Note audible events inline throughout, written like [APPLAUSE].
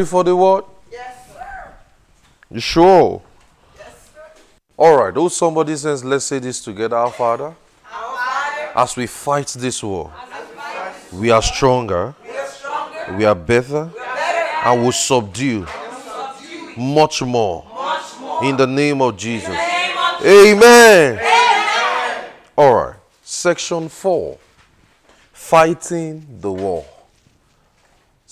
Ready for the word? Yes, sir. You sure? Yes, sir. All right. Oh, somebody says, let's say this together, our Father. Our Father, As we fight this war, we are stronger, we are stronger, we are better, we are better, and will subdue subdue much more much more. in the name of Jesus. In the name of Amen. Amen. All right. Section 4 Fighting the War.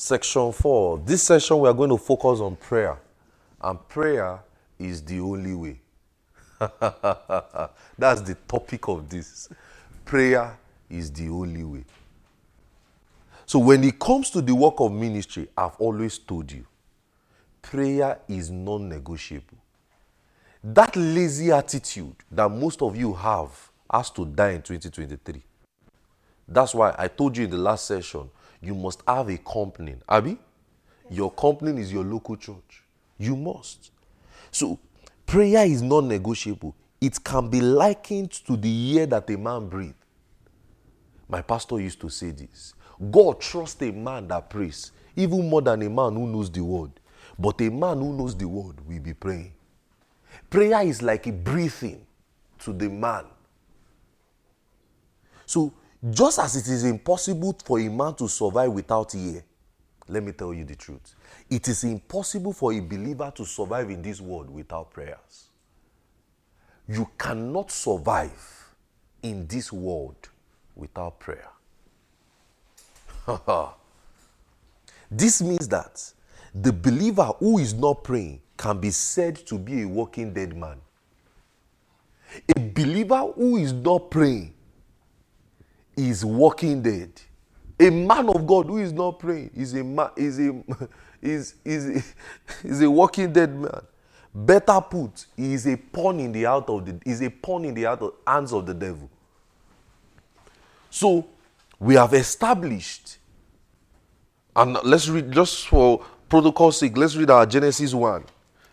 Section 4. This session we are going to focus on prayer. And prayer is the only way. [LAUGHS] That's the topic of this. Prayer is the only way. So when it comes to the work of ministry, I've always told you, prayer is non-negotiable. That lazy attitude that most of you have has to die in 2023. That's why I told you in the last session, you must have a company. Abby, your company is your local church. You must. So, prayer is non negotiable. It can be likened to the air that a man breathes. My pastor used to say this God trusts a man that prays, even more than a man who knows the word. But a man who knows the word will be praying. Prayer is like a breathing to the man. So, just as it is impossible for a man to survive without air, let me tell you the truth. It is impossible for a believer to survive in this world without prayers. You cannot survive in this world without prayer. [LAUGHS] this means that the believer who is not praying can be said to be a walking dead man. A believer who is not praying is walking dead. A man of God who is not praying is a man is a [LAUGHS] is is [LAUGHS] is a walking dead man. Better put, he is a pawn in the out of the is a pawn in the out of, hands of the devil. So we have established, and let's read just for protocol sake, let's read our Genesis 1.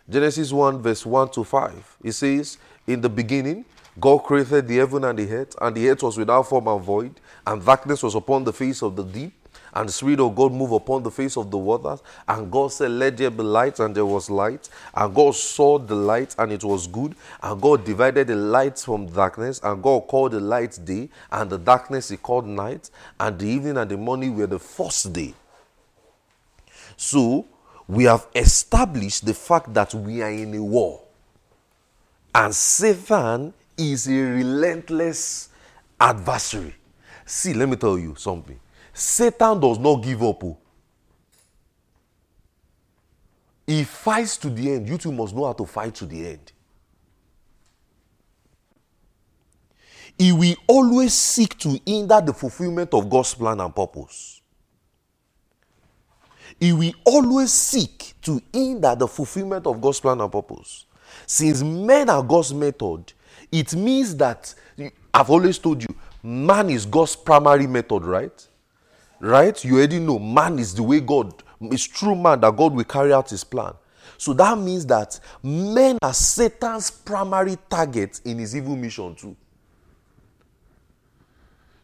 Genesis 1, verse 1 to 5. It says, In the beginning, God created the heaven and the earth, and the earth was without form and void, and darkness was upon the face of the deep, and the Spirit of God moved upon the face of the waters. And God said, Let there be light, and there was light. And God saw the light, and it was good. And God divided the light from darkness, and God called the light day, and the darkness he called night, and the evening and the morning were the first day. So, we have established the fact that we are in a war. And Satan is a relentless adversary. See, let me tell you something. Satan does not give up. oh. He fights to the end. You two must know how to fight to the end. He will always seek to hinder the fulfillment of God's plan and purpose. He will always seek to hinder the fulfillment of God's plan and purpose. Since men are God's method, it means that I've always told you, man is God's primary method, right? Right? You already know man is the way God, it's true man that God will carry out his plan. So that means that men are Satan's primary target in his evil mission too.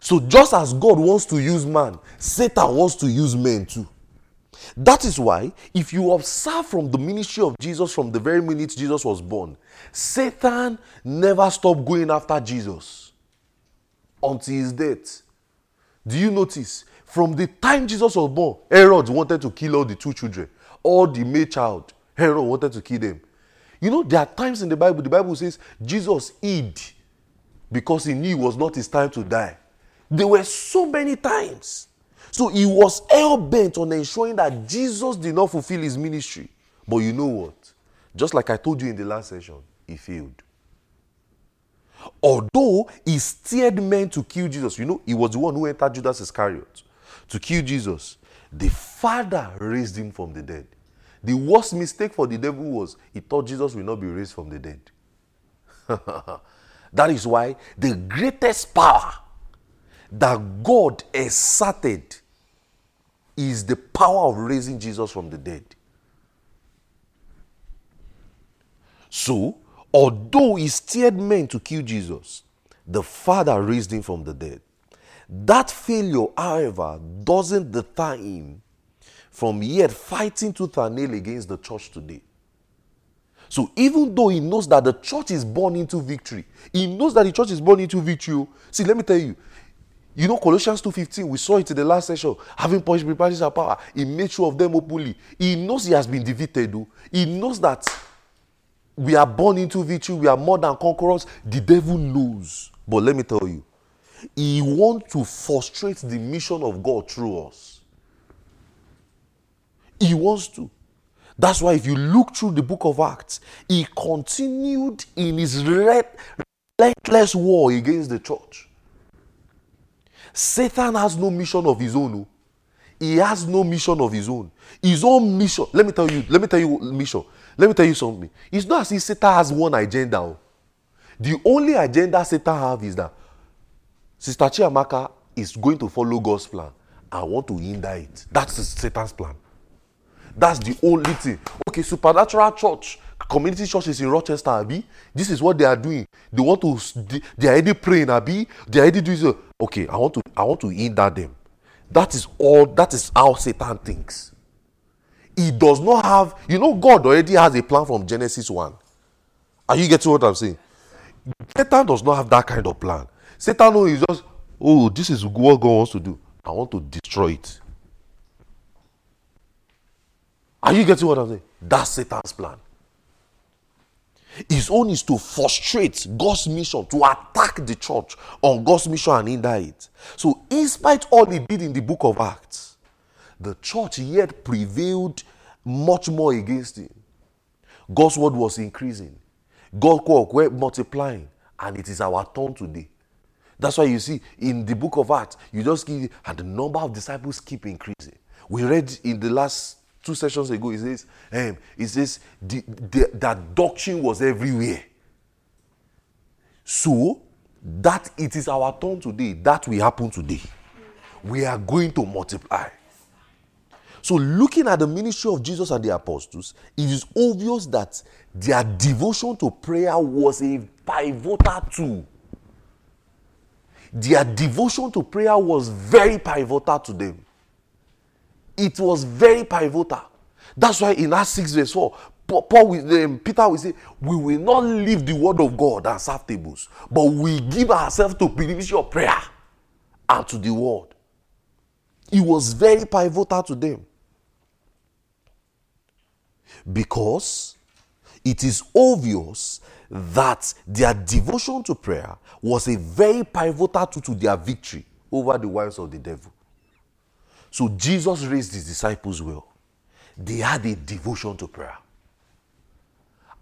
So just as God wants to use man, Satan wants to use men too. That is why, if you observe from the ministry of Jesus from the very minute Jesus was born, Satan never stopped going after Jesus until his death. Do you notice? From the time Jesus was born, Herod wanted to kill all the two children, all the male child. Herod wanted to kill them. You know, there are times in the Bible, the Bible says Jesus hid because he knew it was not his time to die. There were so many times. So he was hell bent on ensuring that Jesus did not fulfill his ministry. But you know what? Just like I told you in the last session, he failed. Although he steered men to kill Jesus, you know, he was the one who entered Judas Iscariot to kill Jesus. The Father raised him from the dead. The worst mistake for the devil was he thought Jesus will not be raised from the dead. [LAUGHS] that is why the greatest power that God exerted is the power of raising Jesus from the dead. So, although he steered men to kill Jesus, the Father raised him from the dead. That failure, however, doesn't deter him from yet fighting tooth and nail against the church today. So even though he knows that the church is born into victory, he knows that the church is born into victory. See, let me tell you, you know Colossians 2.15, we saw it in the last session, having punished principalities and power, he made sure of them openly. He knows he has been defeated. oh. He knows that we are born into victory, we are more than conquerors. The devil knows. But let me tell you, he wants to frustrate the mission of God through us. He wants to. That's why if you look through the book of Acts, he continued in his relentless war against the church. Satan has no mission of his own. oh. He has no mission of his own. His own mission. Let me tell you, let me tell you mission. Let me tell you something. It's not as if Satan has one agenda. oh. The only agenda Satan have is that Sister Chiamaka is going to follow God's plan. I want to hinder it. That's Satan's plan. That's the only thing. Okay, supernatural church, community churches in Rochester, Abi. This is what they are doing. They want to. They, are already praying, Abi. They are already doing. So. Okay, I want to. I want to hinder them. That is all. That is how Satan thinks. He does not have. You know, God already has a plan from Genesis one. Are you getting what I'm saying? Satan does not have that kind of plan. Satan he's just, oh, this is what God wants to do. I want to destroy it. Are you getting what I'm saying? That's Satan's plan. His own is to frustrate God's mission, to attack the church on God's mission and hinder it. So, in spite all he did in the book of Acts, the church yet prevailed much more against him. God's word was increasing. God's work were multiplying, and it is our turn today. That's why you see in the book of Acts, you just give, and the number of disciples keep increasing. We read in the last two sessions ago, it says, um, it says the, the, that doctrine was everywhere. So that it is our turn today. That will happen today. We are going to multiply. So, looking at the ministry of Jesus and the apostles, it is obvious that their devotion to prayer was a pivotal tool. Their devotion to prayer was very pivotal to them. It was very pivotal. That's why in Acts 6 verse 4, Paul, um, Peter will say, We will not leave the word of God and serve tables, but we give ourselves to ministry of prayer and to the word. It was very pivotal to them. Because it is obvious that their devotion to prayer was a very pivotal tool to their victory over the wiles of the devil. So Jesus raised his disciples well. They had a devotion to prayer.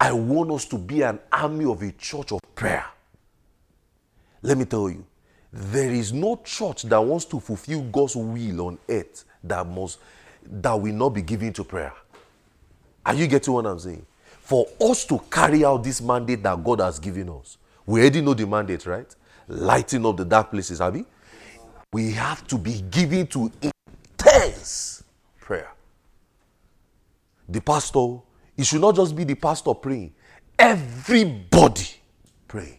I want us to be an army of a church of prayer. Let me tell you, there is no church that wants to fulfill God's will on earth that must that will not be given to prayer. Are you getting what I'm saying? For us to carry out this mandate that God has given us, we already know the mandate, right? Lighting up the dark places, we? We have to be given to intense prayer. The pastor, it should not just be the pastor praying, everybody praying.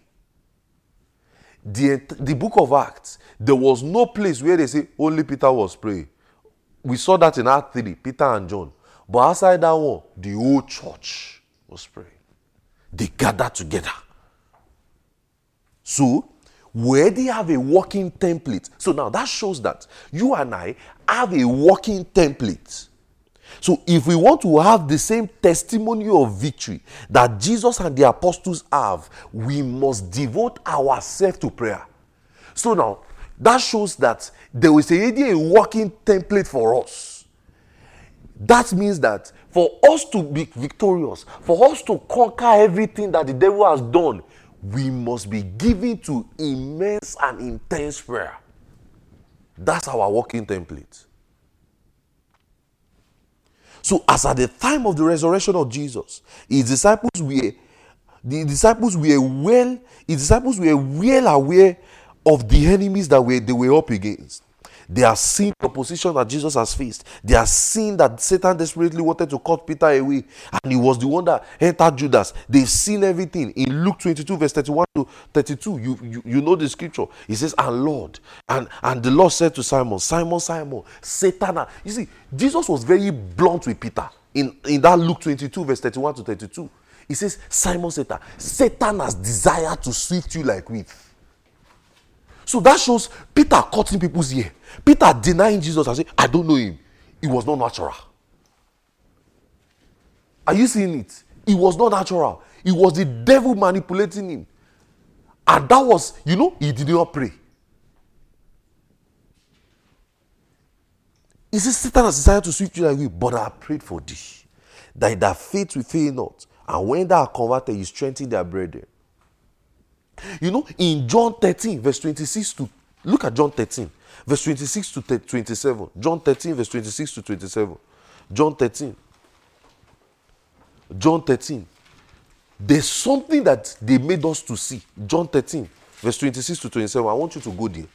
The, the book of Acts, there was no place where they say only Peter was praying. We saw that in Act 3, Peter and John. But outside that one, the whole church was praying. They gathered together. So, where they have a working template. So now that shows that you and I have a working template. So if we want to have the same testimony of victory that Jesus and the apostles have, we must devote ourselves to prayer. So now that shows that there is already a working template for us. That means that for us to be victorious, for us to conquer everything that the devil has done, we must be given to immense and intense prayer. That's our working template. So, as at the time of the resurrection of Jesus, his disciples were the disciples were well, his disciples were well aware of the enemies that were they were up against. They are seen the opposition that Jesus has faced. They are seen that Satan desperately wanted to cut Peter away, and he was the one that entered Judas. They've seen everything. In Luke 22, verse 31 to 32, you, you, you know the scripture. He says, And Lord, and, and the Lord said to Simon, Simon, Simon, Satan. Ah. You see, Jesus was very blunt with Peter in, in that Luke 22, verse 31 to 32. He says, Simon Satan, Satan has desired to swift you like wheat. So that shows Peter cutting people's ear. Peter denying Jesus and saying, I don't know him. It was not natural. Are you seeing it? It was not natural. It was the devil manipulating him. And that was, you know, he did not pray. He says, Satan has decided to sweep you like wheat, but I prayed for thee, that thy faith will fail not. And when thou art converted, you strengthen their brethren. You know, in John 13, verse 26 to look at John 13, verse 26 to 27. John 13, verse 26 to 27. John 13. John 13. There's something that they made us to see. John 13, verse 26 to 27. I want you to go there.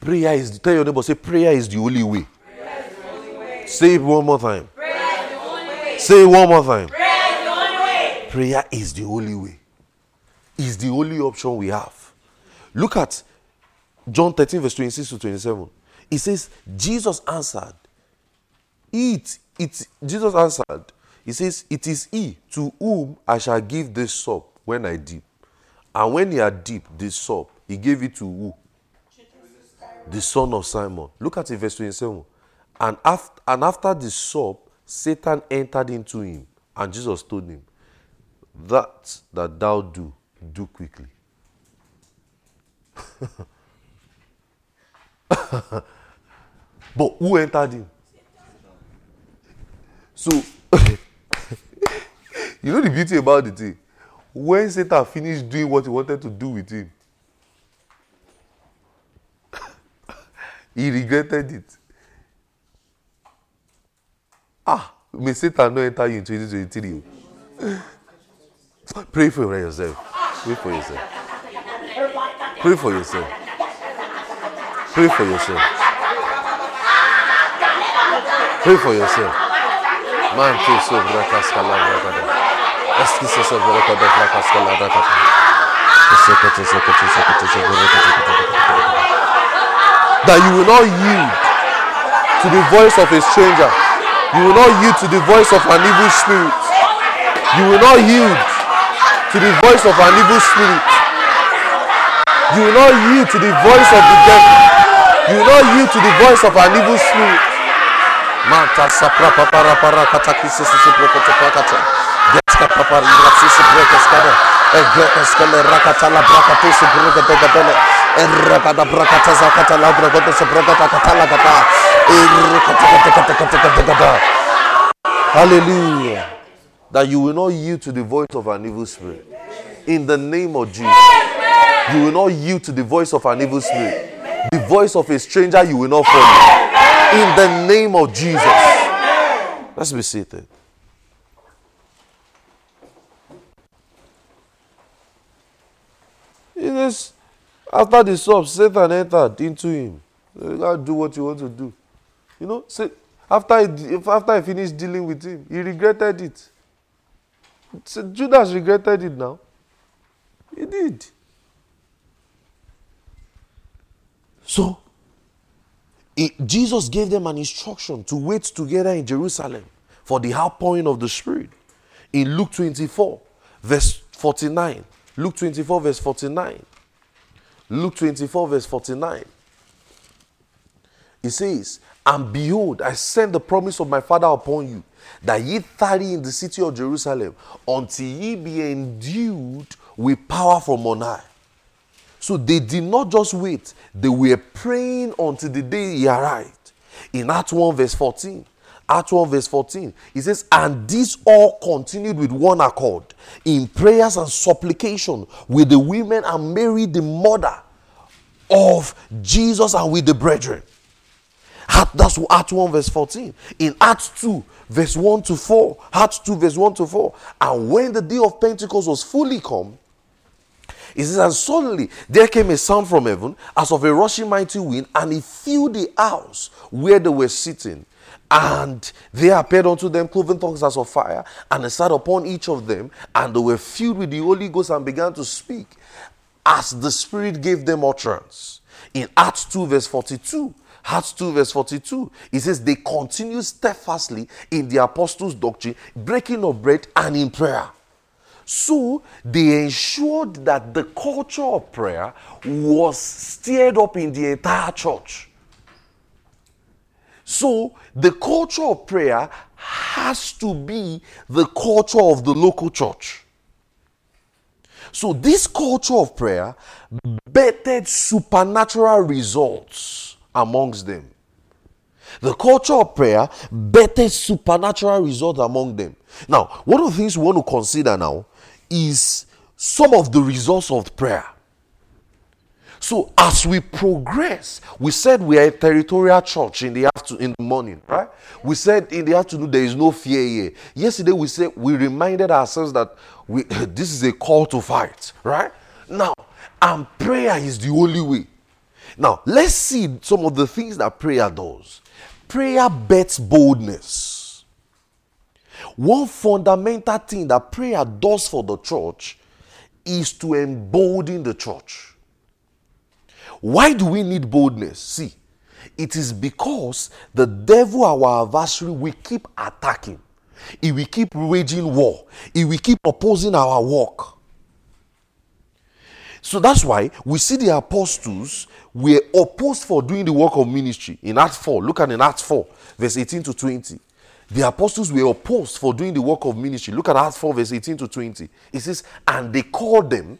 Prayer is tell your neighbor, say prayer is the only way. Say it one more time. Say it one more time. Prayer is the only way. Is the only option we have. Look at John 13, verse 26 to 27. It says, Jesus answered, Eat, it. Jesus answered, He says, It is he to whom I shall give this sop when I dip. And when he had dipped this sop, he gave it to who? The son of Simon. Look at it, verse 27. And after, and after the sop, Satan entered into him. And Jesus told him, That that thou do, do quickly. [LAUGHS] but who entered him? So, [LAUGHS] you know the beauty about the thing? When Satan finished doing what he wanted to do with him, [LAUGHS] he regretted it. Ah, may Satan not enter you in 2023. Pray for yourself. Pray for yourself. Pray for yourself. Pray for yourself. Pray for yourself. Man, tu so brakas kala brakada. Eski se se brakada brakas kala brakada. That you will not yield to the voice of a stranger. You will not yield to the voice of an evil spirit. You will not yield to the voice of an evil spirit. You will not yield to the voice of the devil. You will not yield to the voice of an evil spirit. Sapra papara para sisi. Deska papara sisi la. Hallelujah. That you will not yield to the voice of an evil spirit. In the name of Jesus. You will not yield to the voice of an evil spirit. The voice of a stranger you will not follow. In the name of Jesus. Let's be seated. It is after the sop, Satan entered into him. You gotta do what you want to do. You know, say after if after he finished dealing with him, he regretted it. Judas regretted it now. He did. So it, Jesus gave them an instruction to wait together in Jerusalem for the outpouring of the Spirit. In Luke 24, verse 49. Luke 24, verse 49. Luke 24, verse 49. He says, And behold, I send the promise of my Father upon you, that ye tarry in the city of Jerusalem until ye be endued with power from on high. So they did not just wait, they were praying until the day he arrived. In Acts 1, verse 14, Acts 1, verse 14, he says, And this all continued with one accord in prayers and supplication with the women and Mary, the mother of Jesus, and with the brethren. That's Acts 1, verse 14. In Acts 2, verse 1 to 4, Acts 2, verse 1 to 4. And when the day of Pentecost was fully come, It says, and suddenly there came a sound from heaven as of a rushing mighty wind, and it filled the house where they were sitting. And there appeared unto them cloven tongues as of fire, and they sat upon each of them, and they were filled with the Holy Ghost and began to speak as the Spirit gave them utterance. In Acts 2, verse 42, Acts 2, verse 42, it says, They continued steadfastly in the apostles' doctrine, breaking of bread, and in prayer. So they ensured that the culture of prayer was stirred up in the entire church. So the culture of prayer has to be the culture of the local church. So this culture of prayer bettered supernatural results amongst them. The culture of prayer bettered supernatural results among them. Now, one of the things we want to consider now is some of the results of prayer. So as we progress, we said we are a territorial church in the afternoon, in the morning, right? We said in the afternoon there is no fear here. Yesterday we said we reminded ourselves that we [LAUGHS] this is a call to fight, right? Now, and prayer is the only way. Now, let's see some of the things that prayer does. Prayer bets boldness. One fundamental thing that prayer does for the church is to embolden the church. Why do we need boldness? See, it is because the devil, our adversary, will keep attacking. He will keep waging war. He will keep opposing our work. So that's why we see the apostles were opposed for doing the work of ministry in Acts 4. Look at in Acts 4, verse 18 to 20. The apostles were opposed for doing the work of ministry. Look at Acts 4, verse 18 to 20. It says, And they called them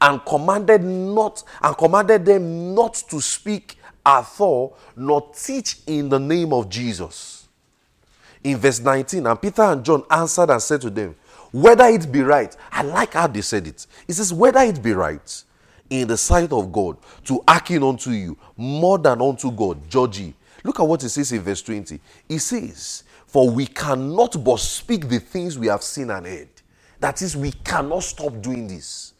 and commanded not and commanded them not to speak at all nor teach in the name of Jesus. In verse 19, and Peter and John answered and said to them, Whether it be right, I like how they said it. It says, Whether it be right in the sight of God to hearken unto you more than unto God, judge ye. Look at what it says in verse 20. It says, For we cannot but speak the things we have seen and heard. That is, we cannot stop doing this.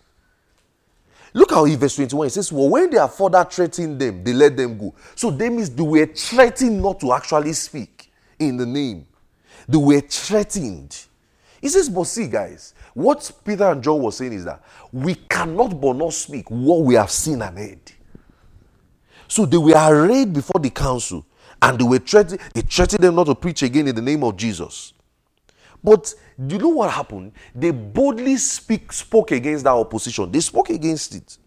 Look how in verse 21 it says, Well, when they are further threatening them, they let them go. So they means they were threatened not to actually speak in the name. They were threatened. He says, But see, guys, what Peter and John were saying is that we cannot but not speak what we have seen and heard. So they were arrayed before the council and they were threatened, they threatened them not to preach again in the name of Jesus. But do you know what happened? They boldly speak, spoke against that opposition. They spoke against it.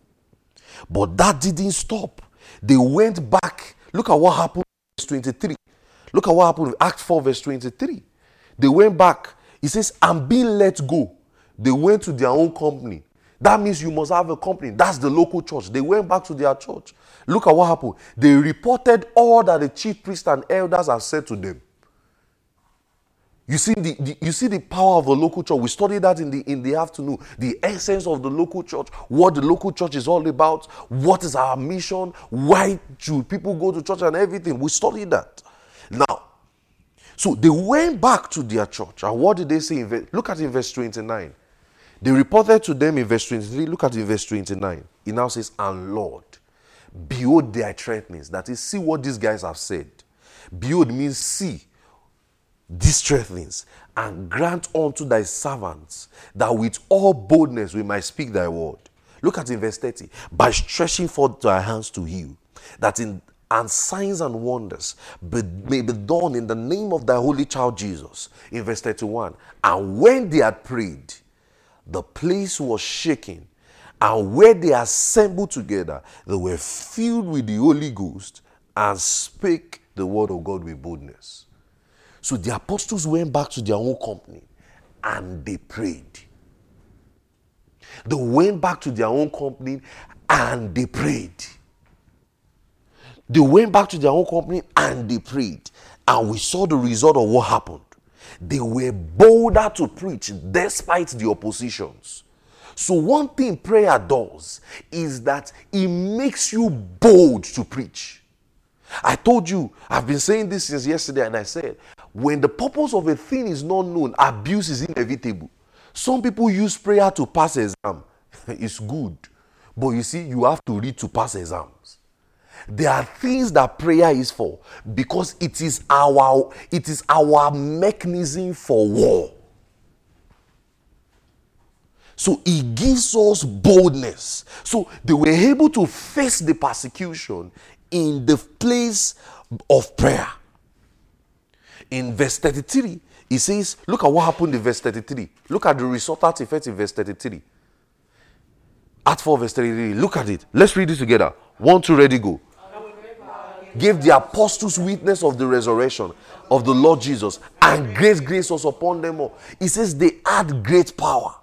But that didn't stop. They went back. Look at what happened verse 23. Look at what happened in Act 4, verse 23. They went back. He says, I'm being let go. They went to their own company. That means you must have a company. That's the local church. They went back to their church. Look at what happened. They reported all that the chief priests and elders have said to them. You see the, the, you see the power of a local church. We studied that in the in the afternoon. The essence of the local church, what the local church is all about, what is our mission, why should people go to church and everything. We studied that. Now, so they went back to their church. And what did they say? Look at in verse 29. They reported to them in verse 23. Look at in verse 29. It now says, And Lord, behold their threatenings. That is, see what these guys have said. Behold means see these threatenings and grant unto thy servants that with all boldness we might speak thy word. Look at in verse 30. By stretching forth thy hands to heal, that in and signs and wonders be, may be done in the name of thy holy child Jesus. In verse 31. And when they had prayed, the place was shaken, and where they assembled together, they were filled with the Holy Ghost and spake the word of God with boldness. So the apostles went back to their own company and they prayed. They went back to their own company and they prayed. They went back to their own company and they prayed. And we saw the result of what happened. They were bolder to preach despite the oppositions. So, one thing prayer does is that it makes you bold to preach. I told you, I've been saying this since yesterday, and I said, when the purpose of a thing is not known, abuse is inevitable. Some people use prayer to pass exam. [LAUGHS] it's good. But you see, you have to read to pass exams. There are things that prayer is for because it is our it is our mechanism for war. So it gives us boldness. So they were able to face the persecution in the place of prayer. In verse 33, he says, Look at what happened in verse 33. Look at the resultant effect in verse 33. At 4, verse 33. Look at it. Let's read it together. One, two, ready, go. Gave the apostles witness of the resurrection of the Lord Jesus, and great grace was upon them all. He says they had great power,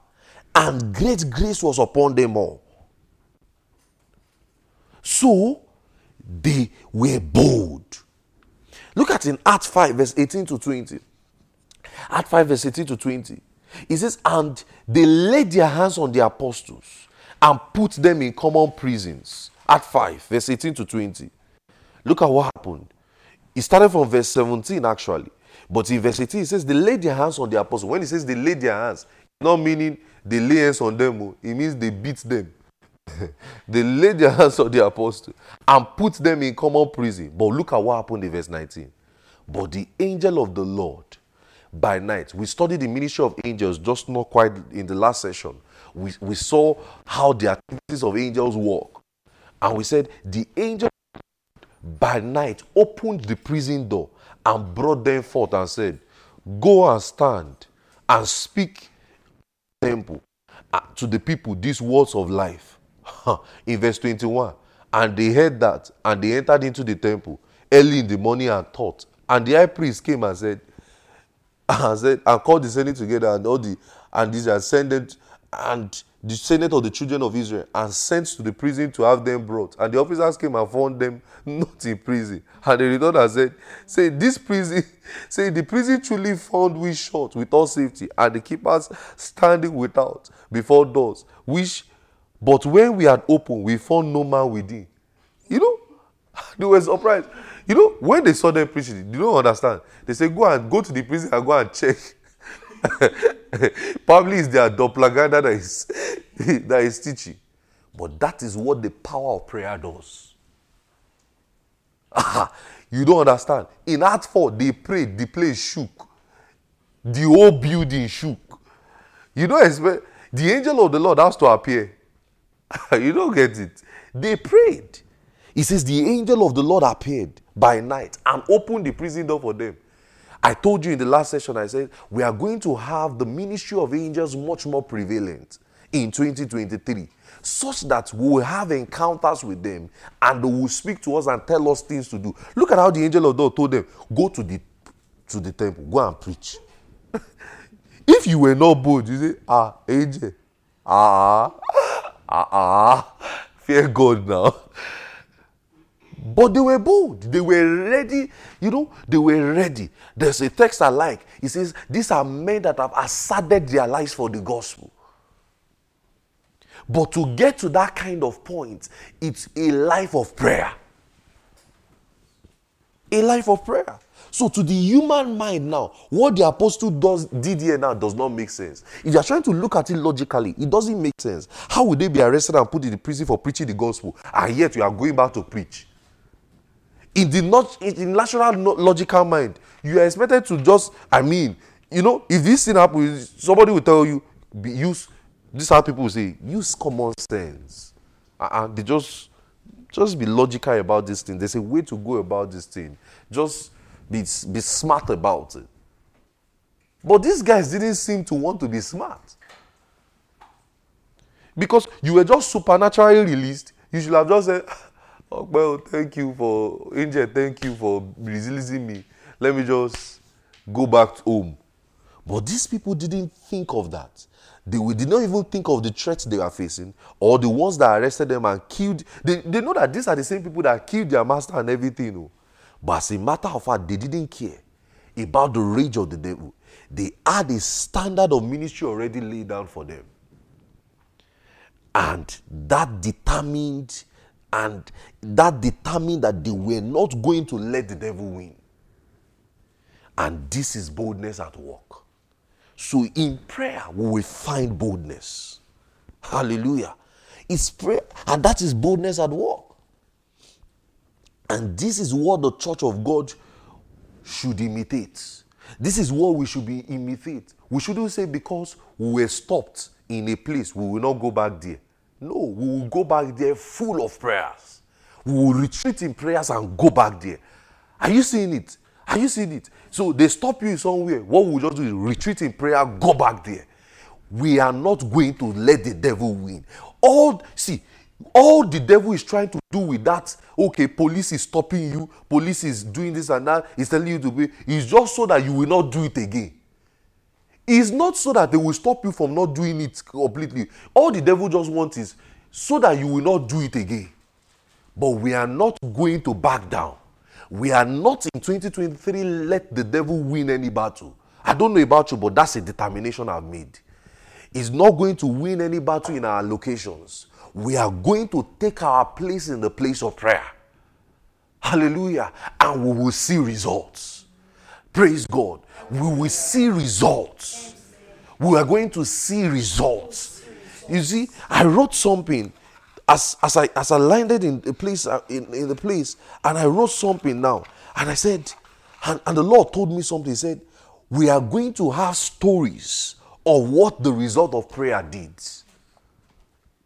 and great grace was upon them all. So they were bold. Look at in Acts 5, verse 18 to 20. Acts 5, verse 18 to 20. It says, And they laid their hands on the apostles and put them in common prisons. Acts 5, verse 18 to 20. Look at what happened. It started from verse 17, actually. But in verse 18, it says, They laid their hands on the apostles. When it says they laid their hands, not meaning they lay hands on them, oh. it means they beat them. [LAUGHS] they laid their hands on the apostles and put them in common prison. But look at what happened in verse 19. But the angel of the Lord by night, we studied the ministry of angels just not quite in the last session. We, we saw how the activities of angels work. And we said the angel by night opened the prison door and brought them forth and said, Go and stand and speak temple uh, to the people these words of life. in verse 21. And they heard that and they entered into the temple early in the morning and taught. And the high priest came and said, [LAUGHS] and said, and called the senate together and all the and these ascended and the senate of the children of Israel and sent to the prison to have them brought. And the officers came and found them [LAUGHS] not in prison. And they returned and said, Say, this prison, [LAUGHS] say, the prison truly found we shut without safety, and the keepers standing without before doors, which, but when we had opened, we found no man within. You know, [LAUGHS] they were surprised. You know, when they saw them preaching, they don't understand. They say, Go and go to the prison and go and check. [LAUGHS] Probably it's their doppelganger that is, [LAUGHS] that is teaching. But that is what the power of prayer does. [LAUGHS] you don't understand. In Act 4, they prayed, the place shook. The whole building shook. You don't expect the angel of the Lord has to appear. you don't get it. They prayed. He says, The angel of the Lord appeared by night and opened the prison door for them. I told you in the last session, I said, we are going to have the ministry of angels much more prevalent in 2023, such that we will have encounters with them and they will speak to us and tell us things to do. Look at how the angel of God told them, go to the to the temple, go and preach. [LAUGHS] if you were not bold, you say, ah, angel, ah, ah, ah, fear God now. [LAUGHS] But they were bold. They were ready. You know, they were ready. There's a text I like. It says, These are men that have asserted their lives for the gospel. But to get to that kind of point, it's a life of prayer. A life of prayer. So to the human mind now, what the apostle does did here now does not make sense. If you are trying to look at it logically, it doesn't make sense. How would they be arrested and put in the prison for preaching the gospel, and yet you are going back to preach? In the not in the natural logical mind you are expected to just i mean you know if this thing happen somebody will tell you be use this how people say use common sense. And uh-uh, they just just be logical about this thing. There's a way to go about this thing. Just be be smart about it. But these guys didn't seem to want to be smart. Because you were just supernaturally released. You should have just said [LAUGHS] well, thank you for Angel, thank you for releasing me. Let me just go back home. But these people didn't think of that. They did not even think of the threats they were facing or the ones that arrested them and killed. They, they know that these are the same people that killed their master and everything. Oh. But as a matter of fact, they didn't care about the rage of the devil. They had a standard of ministry already laid down for them. And that determined and that determined that they were not going to let the devil win. And this is boldness at work. So in prayer, we will find boldness. Hallelujah. It's prayer, and that is boldness at work. And this is what the church of God should imitate. This is what we should be imitate. We shouldn't say because we were stopped in a place, we will not go back there. No, we will go back there full of prayers. We will retreat in prayers and go back there. Are you seeing it? Are you seeing it? So they stop you somewhere. What we just do is retreat in prayer, go back there. We are not going to let the devil win. All see, all the devil is trying to do with that okay police is stopping you police is doing this and that he's telling you to be is just so that you will not do it again it's not so that they will stop you from not doing it completely all the devil just wants is so that you will not do it again but we are not going to back down we are not in 2023 let the devil win any battle i don't know about you but that's a determination i've made he's not going to win any battle in our locations we are going to take our place in the place of prayer. Hallelujah. And we will see results. Praise God. We will see results. We are going to see results. You see, I wrote something as, as I as I landed in the place uh, in, in the place, and I wrote something now, and I said, and, and the Lord told me something. He said, We are going to have stories of what the result of prayer did.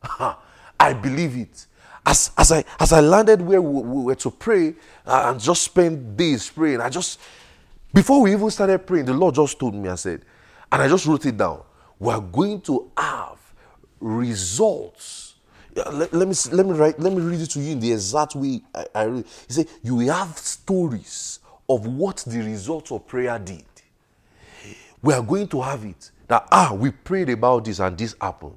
[LAUGHS] I believe it. As, as, I, as I landed where we, we were to pray uh, and just spend days praying, I just, before we even started praying, the Lord just told me, I said, and I just wrote it down. We're going to have results. Let, let, me let me write. Let me read it to you in the exact way I, I read. He said, "You will have stories of what the results of prayer did. We are going to have it. That ah, we prayed about this and this happened.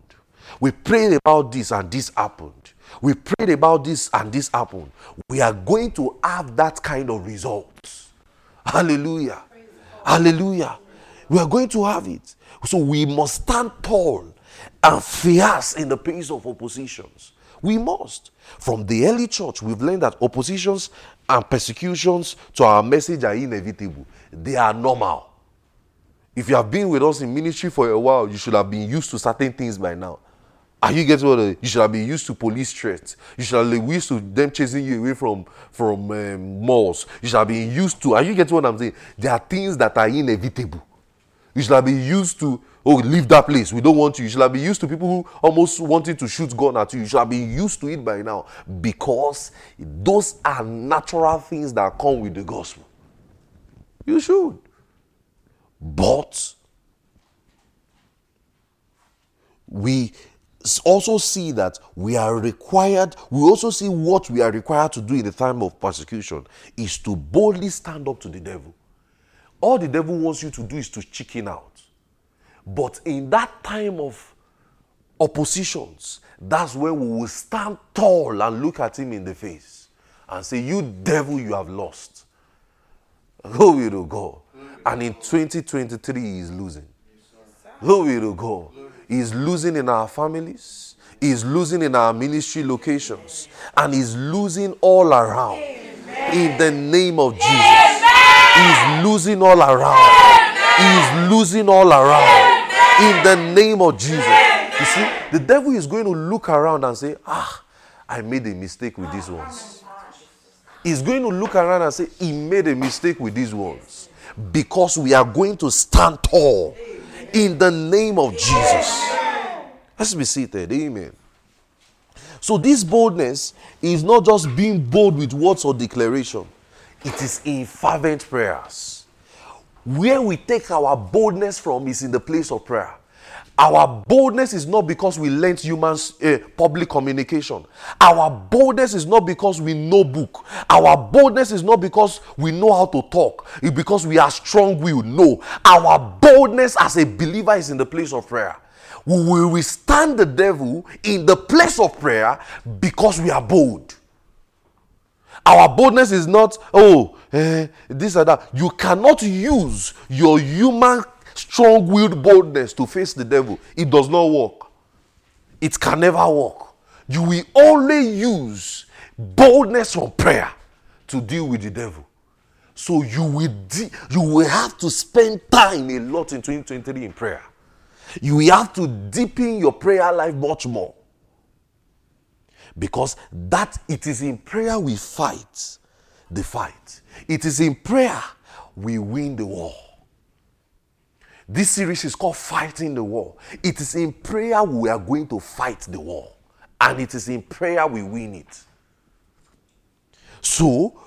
We prayed about this and this happened. We prayed about this and this happened. We are going to have that kind of results. Hallelujah. Hallelujah. We are going to have it. So we must stand tall and fierce in the face of oppositions. We must. From the early church, we've learned that oppositions and persecutions to our message are inevitable, they are normal. If you have been with us in ministry for a while, you should have been used to certain things by now. Are you getting what you should have been used to police threats. You should have been used to them chasing you away from from um, malls. You should have been used to. Are you getting what I'm saying? There are things that are inevitable. You should have been used to. Oh, leave that place. We don't want you. You should have been used to people who almost wanted to shoot gun at you. You should have been used to it by now because those are natural things that come with the gospel. You should. But we also see that we are required, we also see what we are required to do in the time of persecution is to boldly stand up to the devil. All the devil wants you to do is to chicken out. But in that time of oppositions, that's when we will stand tall and look at him in the face and say, You devil, you have lost. Glory to God. And in 2023, he is losing. Glory to God is losing in our families, is losing in our ministry locations, and is losing all around. Amen. In the name of Jesus. Amen. Is losing all around. Is losing all around. In the name of Jesus. You see, the devil is going to look around and say, Ah, I made a mistake with these ones. He's going to look around and say, He made a mistake with these ones. Because we are going to stand tall in the name of Jesus. Let's be seated. Amen. So, this boldness is not just being bold with words or declaration, it is in fervent prayers. Where we take our boldness from is in the place of prayer. Our boldness is not because we learned human uh, public communication. Our boldness is not because we know book. Our boldness is not because we know how to talk. It's because we are strong willed. No. Our boldness as a believer is in the place of prayer. We will withstand the devil in the place of prayer because we are bold. Our boldness is not, oh, eh, this or that. You cannot use your human strong willed boldness to face the devil, it does not work. It can never work. You will only use boldness from prayer to deal with the devil. So you will de- you will have to spend time a lot in 2023 in prayer. You will have to deepen your prayer life much more. Because that it is in prayer we fight the fight. It is in prayer we win the war. This series is called Fighting the War. It is in prayer we are going to fight the war. And it is in prayer we win it. So,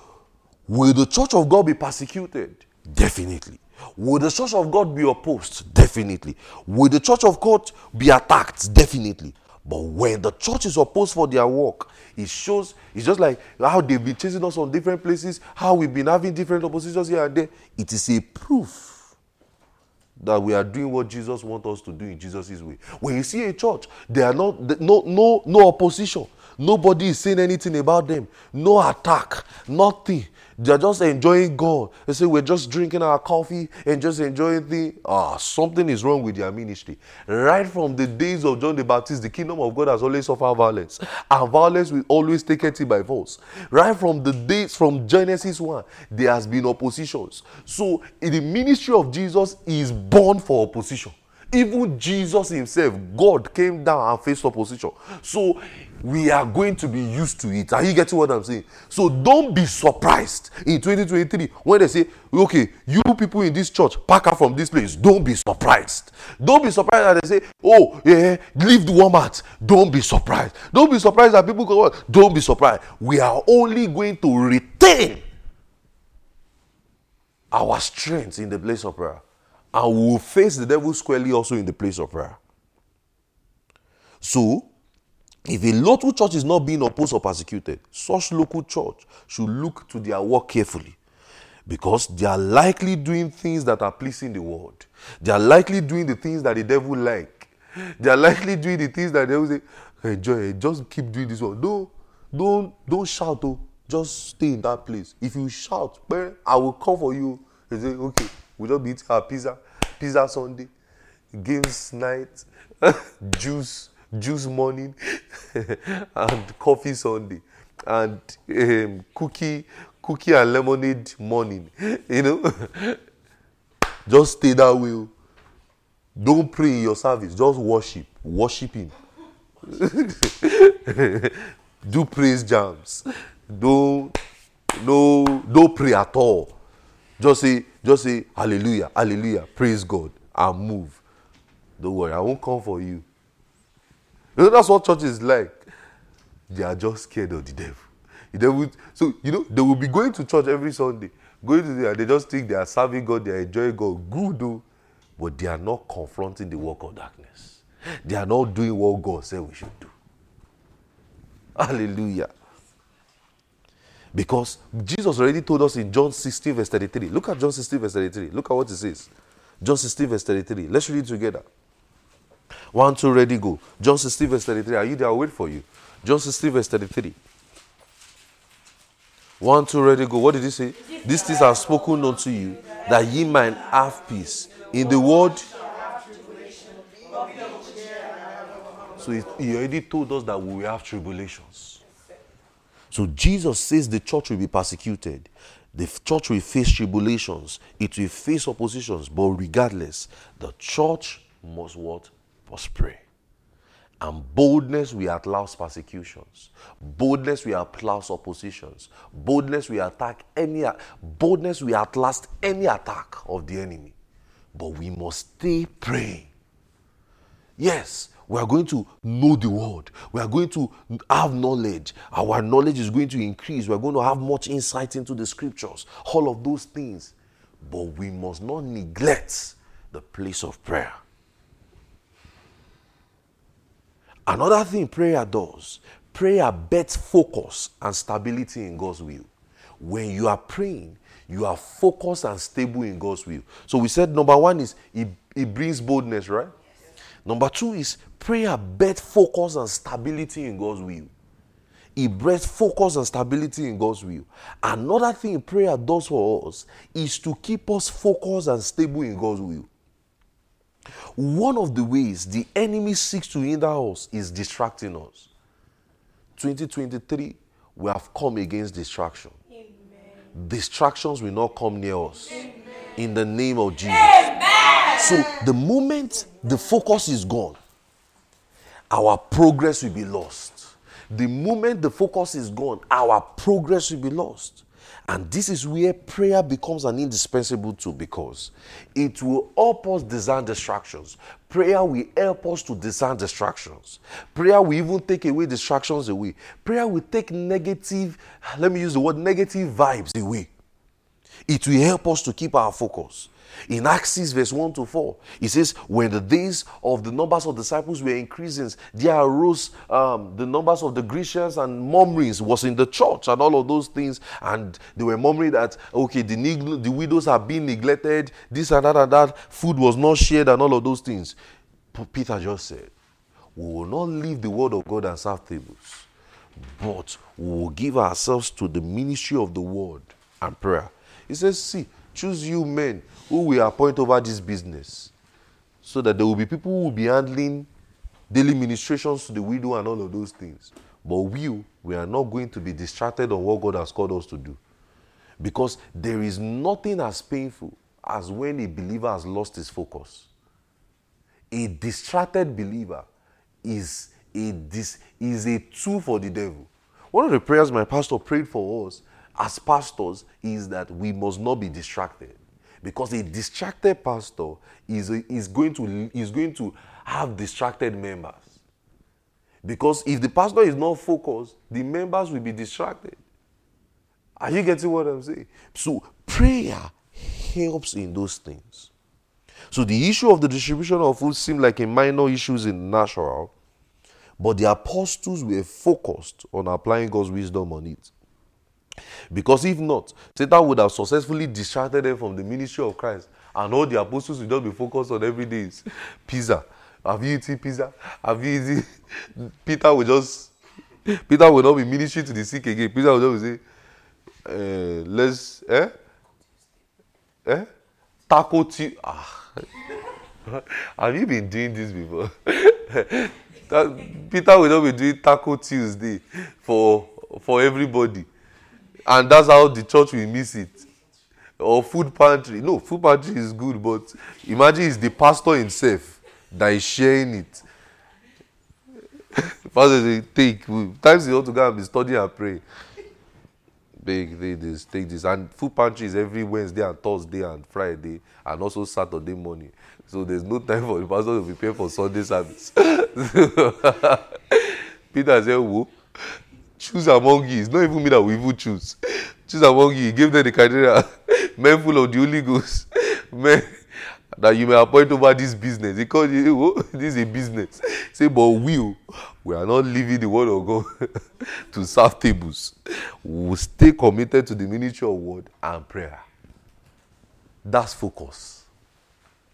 will the church of God be persecuted? Definitely. Will the church of God be opposed? Definitely. Will the church of God be attacked? Definitely. But when the church is opposed for their work, it shows, it's just like how they've been chasing us on different places, how we've been having different oppositions here and there. It is a proof that we are doing what Jesus wants us to do in Jesus' way. When you see a church, there are not no no no opposition. Nobody is saying anything about them. No attack. Nothing. They're just enjoying God. They say we're just drinking our coffee and just enjoying things. Ah, something is wrong with their ministry. Right from the days of John the Baptist, the kingdom of God has always suffered violence. And violence will always take it by force. Right from the days from Genesis 1, there has been oppositions. So the ministry of Jesus is born for opposition. Even Jesus himself, God came down and faced opposition. So we are going to be used to it. Are you getting what I'm saying? So don't be surprised in 2023 when they say, okay, you people in this church, pack up from this place. Don't be surprised. Don't be surprised that they say, oh, yeah, leave the Walmart. Don't be surprised. Don't be surprised that people go, don't be surprised. We are only going to retain our strength in the place of prayer. And we will face the devil squarely also in the place of prayer. So, if a local church is not being opposed or persecuted, such local church should look to their work carefully because they are likely doing things that are pleasing the world. They are likely doing the things that the devil like. They are likely doing the things that they will say, enjoy, eh, just keep doing this one. Don't, don't, don't shout, oh. just stay in that place. If you shout, I will come for you. They say, okay, we'll just be eating our pizza, pizza Sunday, games night, [LAUGHS] juice juice morning [LAUGHS] and coffee Sunday and um, cookie cookie and lemonade morning you know? [LAUGHS] Just stay that way oh. don't pray in your service just worship worship him [LAUGHS] do praise jams. Don't no don't pray at all. Just say just say hallelujah hallelujah praise god and move. Don't worry i won't come for you you know, that's what church is like. They are just scared of the devil. The devil so, you know, they will be going to church every Sunday, going to there, they just think they are serving God, they are enjoying God. Good, though. But they are not confronting the work of darkness. They are not doing what God said we should do. Hallelujah. Because Jesus already told us in John 16, verse 33. Look at John 16, verse 33. Look at what it says. John 16, verse 33. Let's read it together. One, two, ready, go. John 16, verse 33. Are you there? I'll wait for you. John 16, verse 33. One, two, ready, go. What did he say? These things are spoken unto you, that ye might have peace. In the world, So he already told us that we will have tribulations. So Jesus says the church will be persecuted. The church will face tribulations. It will face oppositions. But regardless, the church must what? Must pray. And boldness we outlast persecutions. Boldness we outlast oppositions. Boldness we attack any boldness we outlast any attack of the enemy. But we must stay praying. Yes, we are going to know the word. We are going to have knowledge. Our knowledge is going to increase. We are going to have much insight into the scriptures. All of those things. But we must not neglect the place of prayer. Another thing prayer does prayer bets focus and stability in God's will. When you are praying, you are focused and stable in God's will. So we said number one is it, it brings boldness, right? Yes. Number two is prayer bets focus and stability in God's will. It brings focus and stability in God's will. Another thing prayer does for us is to keep us focused and stable in God's will. One of the ways the enemy seeks to hinder us is distracting us. 2023, we have come against distraction. Amen. Distractions will not come near us. Amen. In the name of Jesus. Amen. So the moment the focus is gone, our progress will be lost. The moment the focus is gone, our progress will be lost. And this is where prayer becomes an indispensable tool because it will help us discern distractions. Prayer will help us to discern distractions. Prayer will even take away distractions away. Prayer will take negative, let me use the word negative vibes away. It will help us to keep our focus. In Acts 6, verse 1 to 4, it says, When the days of the numbers of disciples were increasing, there arose um, the numbers of the Grecians and murmurings was in the church and all of those things. And they were murmuring that, okay, the, neg- the widows are being neglected, this and that and that, food was not shared, and all of those things. Peter just said, We will not leave the word of God and serve tables, but we will give ourselves to the ministry of the word and prayer. He says, See, choose you men who will appoint over this business so that there will be people who will be handling daily ministrations to the widow and all of those things. But we, we are not going to be distracted on what God has called us to do. Because there is nothing as painful as when a believer has lost his focus. A distracted believer is a, dis, is a tool for the devil. One of the prayers my pastor prayed for us as pastors is that we must not be distracted because a distracted pastor is, is, going, to, is going to have distracted members. Because if the pastor is not focused, the members will be distracted. Are you getting what I'm saying? So prayer helps in those things. So the issue of the distribution of food seemed like a minor issue in natural, but the apostles were focused on applying God's wisdom on it. Because if not, Satan would have successfully distracted them from the ministry of Christ. And all the apostles would just be focused on every day is pizza. Have you eaten pizza? Have you eaten? [LAUGHS] Peter would just, Peter will not be ministering to the sick again. Peter will just say, uh, let's, eh? Eh? Taco tea. Ah. [LAUGHS] Have you been doing this before? [LAUGHS] that, Peter will not be doing Taco Tuesday for, for everybody and that's how the church will miss it. Or food pantry. No food pantry is good but imagine it's the pastor himself that is sharing it. [LAUGHS] Pastor say take times you want to go and be studying and pray take take this take this. And food pantry is every wednesday and thursday and friday and also saturday morning. So there's no time for the pastor to prepare for sunday service. [LAUGHS] Peter say wo choose among you. It's not even me that we even choose. [LAUGHS] Choose among you. He gave them the criteria. [LAUGHS] Men full of the Holy Ghost. [LAUGHS] Men that you may appoint over this business. He called oh, this is a business. Say, but we, oh, we are not leaving the word of God to serve tables. We will stay committed to the ministry of word and prayer. That's focus.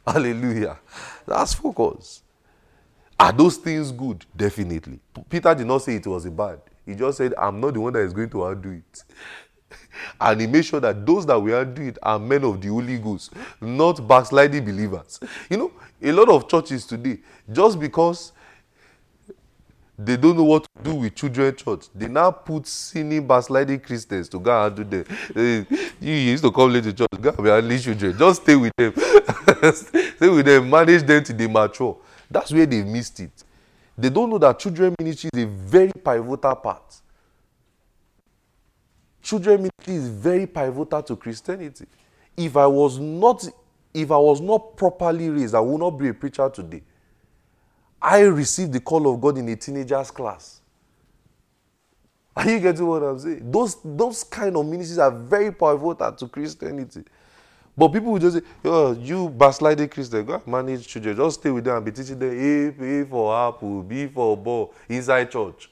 Hallelujah. That's focus. Are those things good? Definitely. Peter did not say it was bad. He just said, I'm not the one that is going to undo it. [LAUGHS] and he made sure that those that will undo it are men of the Holy Ghost, not backsliding believers. You know, a lot of churches today, just because they don't know what to do with children church, they now put sinning backsliding Christians to go and them. You used to come late to church, go and be handling children. Just stay with them. [LAUGHS] stay with them, manage them till they mature. That's where they missed it. They don't know that children ministry is a very pivotal part. Children ministry is very pivotal to Christianity. If I was not, if I was not properly raised, I would not be a preacher today. I received the call of God in a teenager's class. Are you getting what I'm saying? Those, those kind of ministries are very pivotal to Christianity. But people will just say, oh, you backsliding Christian, go manage children. Just stay with them and be teaching them A, A for apple, B for ball, inside church.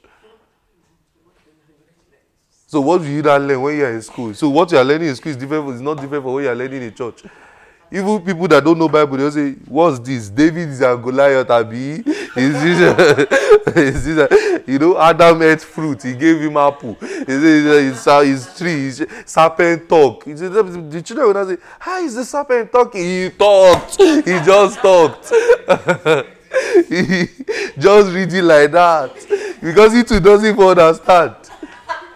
So what do you not learn when you're in school? So what you are learning in school is different. It's not different from what you are learning in church. Even people that don't know Bible, they'll say, What's this? David is a Goliath, Abi. Is this, [LAUGHS] is this a, you know, Adam ate fruit, he gave him apple. He said, It's uh, his tree, his serpent talk. He said, the children will not say, How is the serpent talking? He talked. He just talked. [LAUGHS] he just reading like that. Because he too doesn't even understand.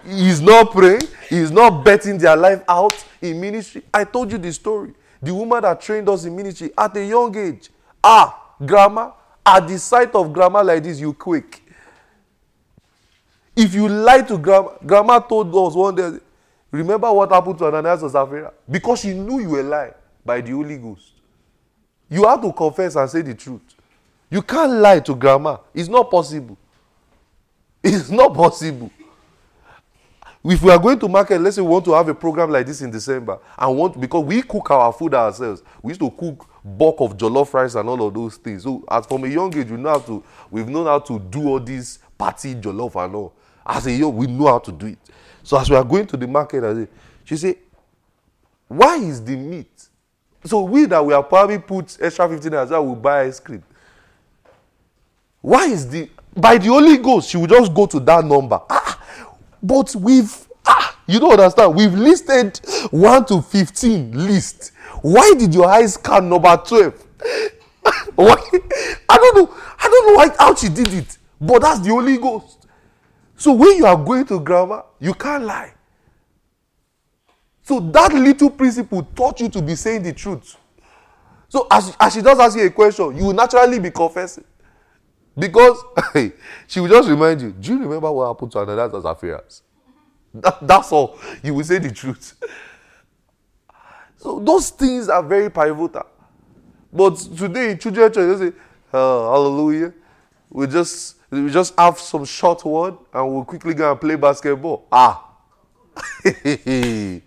He's not praying, he's not betting their life out in ministry. I told you the story. The woman that trained us in ministry at a young age. Ah, grandma, at the sight of grandma like this, you quake. If you lie to grandma, grandma told us one day, remember what happened to Ananias and Sapphira? Because she knew you were lying by the Holy Ghost. You have to confess and say the truth. You can't lie to grandma. It's not possible. [LAUGHS] It's not possible. If we are going to market, let's say we want to have a program like this in December, and want because we cook our food ourselves. We used to cook bulk of jollof rice and all of those things. So, as from a young age, we know how to. We've known how to do all these party jollof and all. As a young, we know how to do it. So, as we are going to the market, I say, she say, "Why is the meat?" So we that we are probably put extra fifteen as well, will buy ice cream. Why is the by the Holy Ghost she will just go to that number? Ah, but we've ah, you don't understand. We've listed one to fifteen list. Why did your eyes scan number twelve? [LAUGHS] why? I don't know. I don't know why, how she did it, but that's the Holy Ghost. So when you are going to grandma, you can't lie. So that little principle taught you to be saying the truth. So as, as she does ask you a question, you will naturally be confessing. Because she will just remind you, do you remember what happened to and affairs? That, that's all. You will say the truth. So those things are very pivotal. But today children church, they say, oh, hallelujah. We just we just have some short word and we'll quickly go and play basketball. Ah. [LAUGHS] in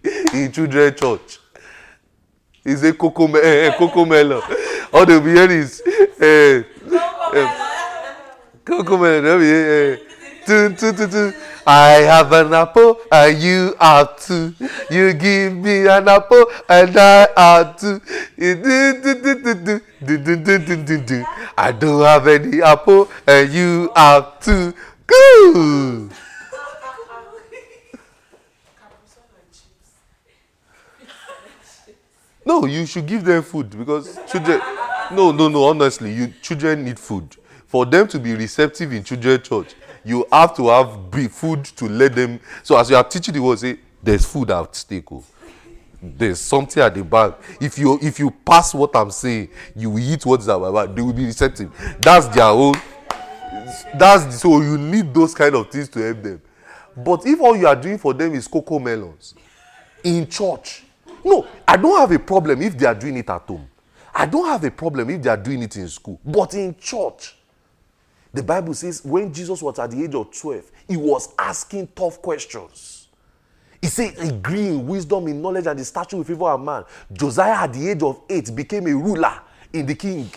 children church. He say coco, eh, eh, coco melon. All they be hearing is eh, coco melon. Cocomelon, yeah. Dun, dun, dun, dun. I have an apple and you have two. You give me an apple and I have two. I don't have any apple and you have two. Cool. No, you should give them food because children. No, no, no. Honestly, you children need food. For them to be receptive in children church, you have to have food to let them. So as you are teaching the word, say there's food at stake. Oh. There's something at the back. If you if you pass what I'm saying, you will eat what's at my back. They will be receptive. That's their own. That's so you need those kind of things to help them. But if all you are doing for them is Cocomelons in church, no, I don't have a problem if they are doing it at home. I don't have a problem if they are doing it in school. But in church, the Bible says when Jesus was at the age of 12, he was asking tough questions. He said, he grew in wisdom, in knowledge, and the stature with favor of man. Josiah at the age of eight became a ruler in the king.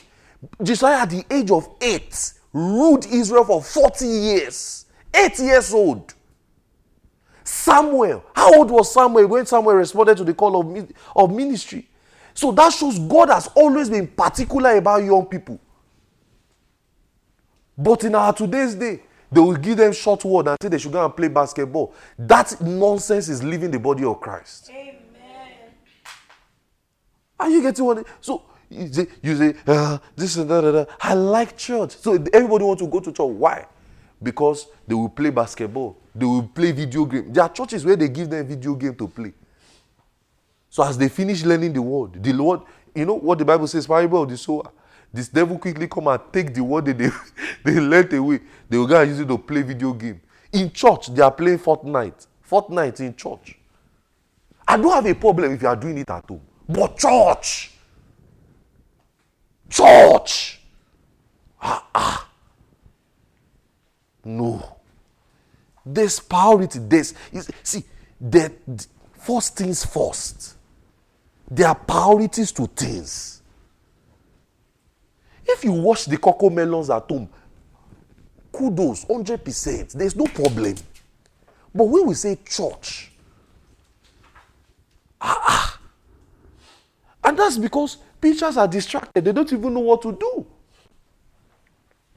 Josiah at the age of eight ruled Israel for 40 years. Eight years old. Samuel, how old was Samuel when Samuel responded to the call of, of ministry? So that shows God has always been particular about young people. But in our today's day, they will give them short word and say they should go and play basketball. That nonsense is leaving the body of Christ. Amen. Are you getting what? So you say, you say uh, this and that, that, that. I like church. So everybody wants to go to church. Why? Because they will play basketball. They will play video game. There are churches where they give them video game to play. So as they finish learning the word, the Lord, you know what the Bible says, parable of the sower. This devil quickly come and take the word they, [LAUGHS] they learned away. They will go and use it to play video game. In church, they are playing Fortnite. Fortnite in church. I don't have a problem if you are doing it at home. But church, church, ah, ah, no. There's priority. There's is- see, the first things first. There are priorities to things. If you wash the Cocomelons at home, kudos, hundred percent. There's no problem. But when we say church, ah, ah. And that's because preachers are distracted. They don't even know what to do.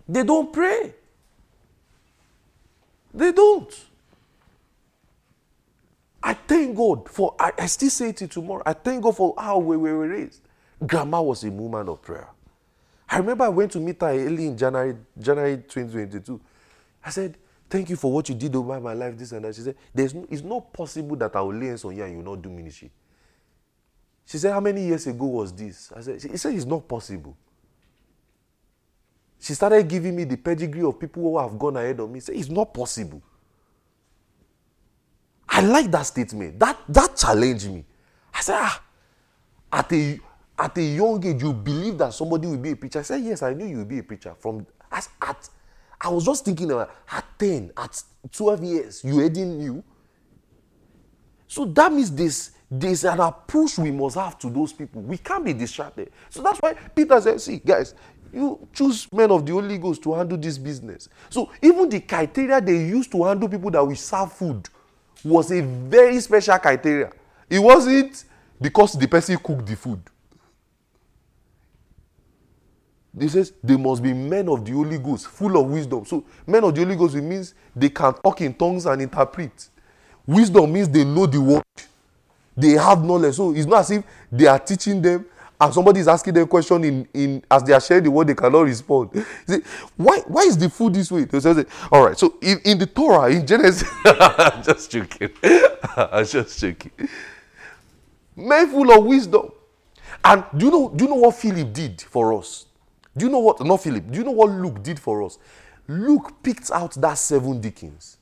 They don't pray. They don't. I thank God for, I, I still say it tomorrow. I thank God for how we were raised. Grandma was a woman of prayer. I remember I went to meet her early in January, January 2022. I said, Thank you for what you did over my life, this and that. She said, There's no, It's not possible that I will lay hands on you and you will not do ministry. She said, How many years ago was this? I said, He said, It's not possible. She started giving me the pedigree of people who have gone ahead of me. Say, It's not possible. I like that statement. That, that challenged me. I said, Ah, at a, at a young age, you believe that somebody will be a preacher. I said, Yes, I knew you would be a preacher. From as, at, I was just thinking about at 10, at 12 years, you already knew. So that means this there's an approach we must have to those people. We can't be distracted. So that's why Peter said, See, guys, you choose men of the Holy Ghost to handle this business. So even the criteria they used to handle people that will serve food was a very special criteria. It wasn't because the person cooked the food. He says they must be men of the Holy Ghost, full of wisdom. So men of the Holy Ghost it means they can talk in tongues and interpret. Wisdom means they know the word. They have knowledge. So it's not as if they are teaching them and somebody is asking them question in, in as they are sharing the word, they cannot respond. [LAUGHS] Say, why, why is the food this way? They say, all right. So in, in the Torah, in Genesis, [LAUGHS] I'm just joking. [LAUGHS] I'm just joking. Men full of wisdom. And do you know, do you know what Philip did for us? Do you know what, not Philip, do you know what Luke did for us? Luke picked out that seven deacons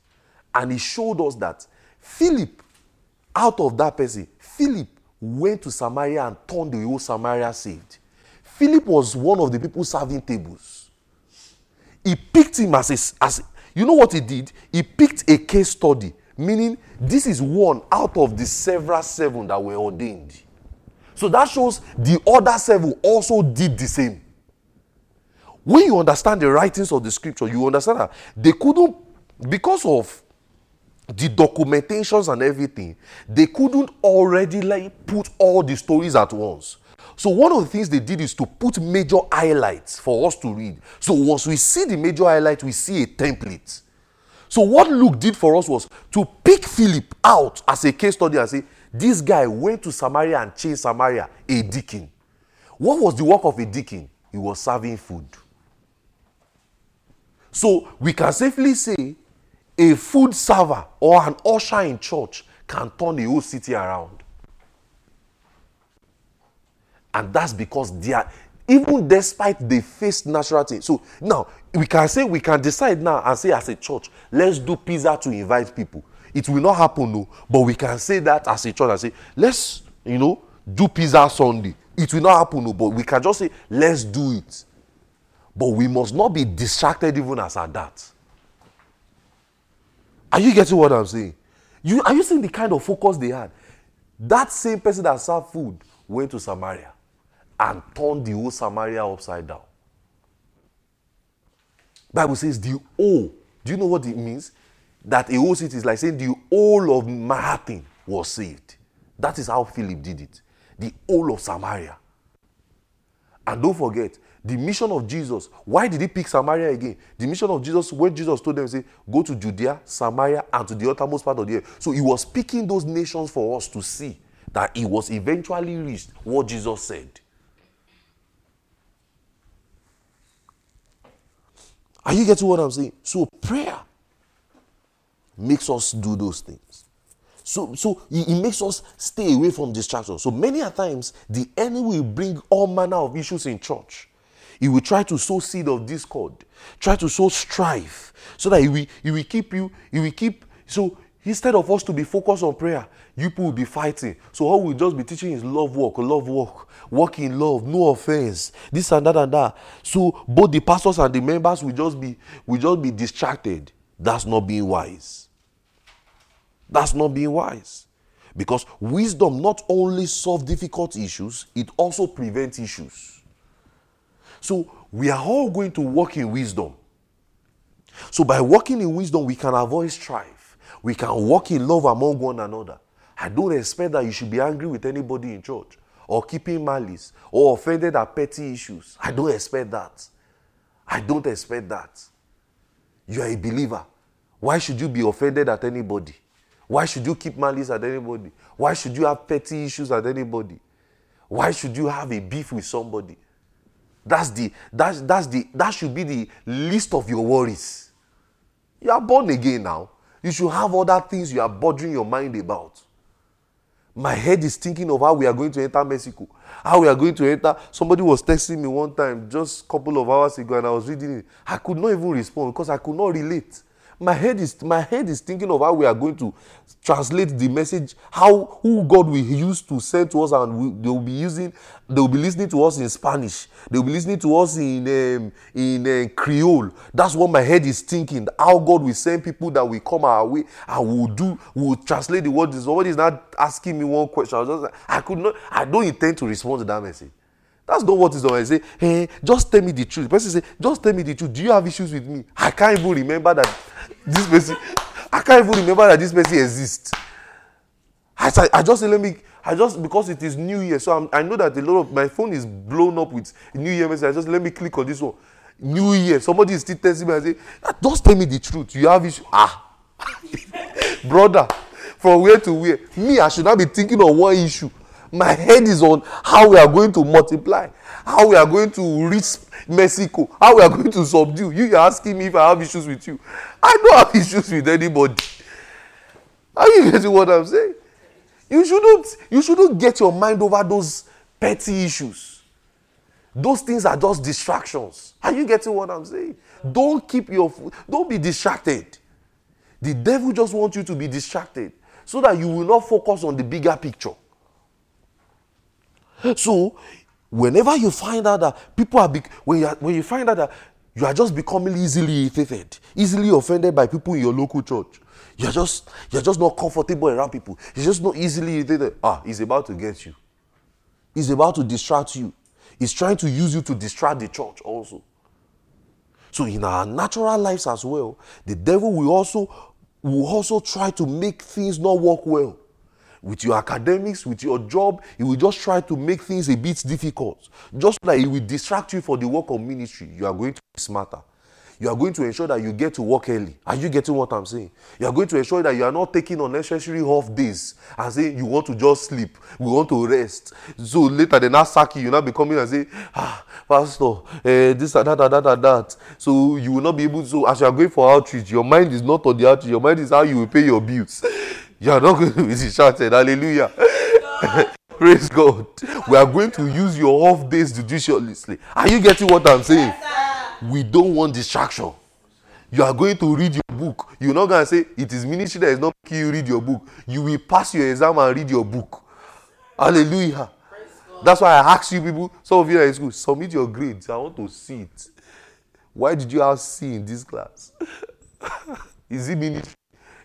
and he showed us that Philip, out of that person, Philip went to Samaria and turned the whole Samaria saved. Philip was one of the people serving tables. He picked him as a, as you know what he did? He picked a case study, meaning this is one out of the several seven that were ordained. So that shows the other seven also did the same. When you understand the writings of the scripture, you understand that they couldn't, because of the documentations and everything, they couldn't already like put all the stories at once. So one of the things they did is to put major highlights for us to read. So once we see the major highlight, we see a template. So what Luke did for us was to pick Philip out as a case study and say, this guy went to Samaria and changed Samaria, a deacon. What was the work of a deacon? He was serving food. So we can safely say a food server or an usher in church can turn the whole city around. And that's because they are, even despite they face natural things. So now we can say, we can decide now and say as a church, let's do pizza to invite people. It will not happen, no, but we can say that as a church and say, let's, you know, do pizza Sunday. It will not happen, no, but we can just say, let's do it. But we must not be distracted even as at that. Are you getting what I'm saying? You, are you seeing the kind of focus they had? That same person that served food went to Samaria and turned the whole Samaria upside down. Bible says the whole. Do you know what it means? That a whole city is like saying the whole of Manhattan was saved. That is how Philip did it. The whole of Samaria. And don't forget, the mission of Jesus. Why did he pick Samaria again? The mission of Jesus, when Jesus told them, say, go to Judea, Samaria, and to the uttermost part of the earth. So he was picking those nations for us to see that he was eventually reached what Jesus said. Are you getting what I'm saying? So prayer makes us do those things. So, so it, it makes us stay away from distractions. So many a times the enemy will bring all manner of issues in church. He will try to sow seed of discord, try to sow strife, so that he will, he will keep you, he will keep. So instead of us to be focused on prayer, you people will be fighting. So all we'll just be teaching is love work, love work, work in love, no offense, this and that and that. So both the pastors and the members will just be will just be distracted. That's not being wise. That's not being wise. Because wisdom not only solves difficult issues, it also prevents issues. So we are all going to walk in wisdom. So by walking in wisdom, we can avoid strife. We can walk in love among one another. I don't expect that you should be angry with anybody in church or keeping malice or offended at petty issues. I don't expect that. I don't expect that. You are a believer. Why should you be offended at anybody? Why should you keep malice at anybody? Why should you have petty issues at anybody? Why should you have a beef with somebody? That's the that's that's the that should be the list of your worries. You are born again now. You should have other things you are bothering your mind about. My head is thinking of how we are going to enter Mexico. How we are going to enter. Somebody was texting me one time, just couple of hours ago, and I was reading it. I could not even respond because I could not relate. My head is my head is thinking of how we are going to translate the message, how who God will use to send to us, and we, they will be using, they will be listening to us in Spanish, they will be listening to us in um, in uh, Creole. That's what my head is thinking. How God will send people that will come our way and will do, will translate the word. Somebody is not asking me one question. I just I could not, I don't intend to respond to that message. That's not what is on. I say, hey, just tell me the truth. The person say, just tell me the truth. Do you have issues with me? I can't even remember that this person. I can't even remember that this person exists. I I just say, let me. I just because it is New Year, so I'm, I know that a lot of my phone is blown up with New Year message. I just let me click on this one. New Year. Somebody is still texting me and say, "Ah, just tell me the truth. You have issue. Ah, [LAUGHS] brother, from where to where? Me, I should not be thinking of one issue. My head is on how we are going to multiply, how we are going to reach Mexico, how we are going to subdue. You you are asking me if I have issues with you. I don't have issues with anybody. Are you getting what I'm saying? You shouldn't, you shouldn't get your mind over those petty issues. Those things are just distractions. Are you getting what I'm saying? Don't keep your, don't be distracted. The devil just wants you to be distracted so that you will not focus on the bigger picture. So, whenever you find out that people are, bec- when, you are, when you find out that you are just becoming easily irritated, easily offended by people in your local church, you're just, you're just not comfortable around people, you're just not easily irritated. Ah, he's about to get you. He's about to distract you. He's trying to use you to distract the church also. So in our natural lives as well, the devil will also will also try to make things not work well. With your academics, with your job, he will just try to make things a bit difficult. Just like he will distract you for the work of ministry, you are going to be smarter. You are going to ensure that you get to work early. Are you getting what I'm saying? You are going to ensure that you are not taking unnecessary off days and saying you want to just sleep, we want to rest. So later they now sack you, you now be coming and say, ah, pastor, eh, this and that and that and that. So you will not be able to. So as you are going for outreach, your mind is not on the outreach. Your mind is how you will pay your bills. You are not going to be shouted, hallelujah. [LAUGHS] Praise God. We are going to use your off days judiciously. Are you getting what I'm saying? We don't want distraction. You are going to read your book. You're not going to say it is ministry that is not making you read your book. You will pass your exam and read your book. Hallelujah. That's why I ask you people, some of you are in school, submit your grades. I want to see it. Why did you have C in this class? [LAUGHS] is it ministry?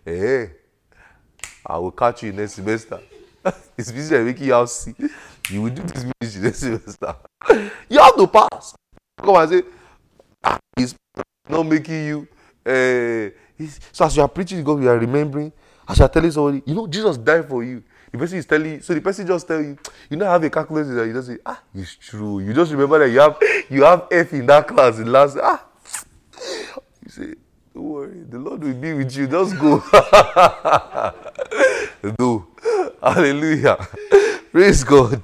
Eh, I will catch you next semester. [LAUGHS] it's that making you have C. You will do this ministry next semester. [LAUGHS] you have to pass. Come and say, ah, it's not making you. Uh, so as you are preaching, God, you are remembering. As you are telling somebody, you know, Jesus died for you. The person is telling you, so the person just tell you, you know, have a calculator. That you just say, ah, it's true. You just remember that you have you have F in that class in last. Ah, you say, don't worry, the Lord will be with you. Just go. [LAUGHS] no, [LAUGHS] hallelujah, praise God.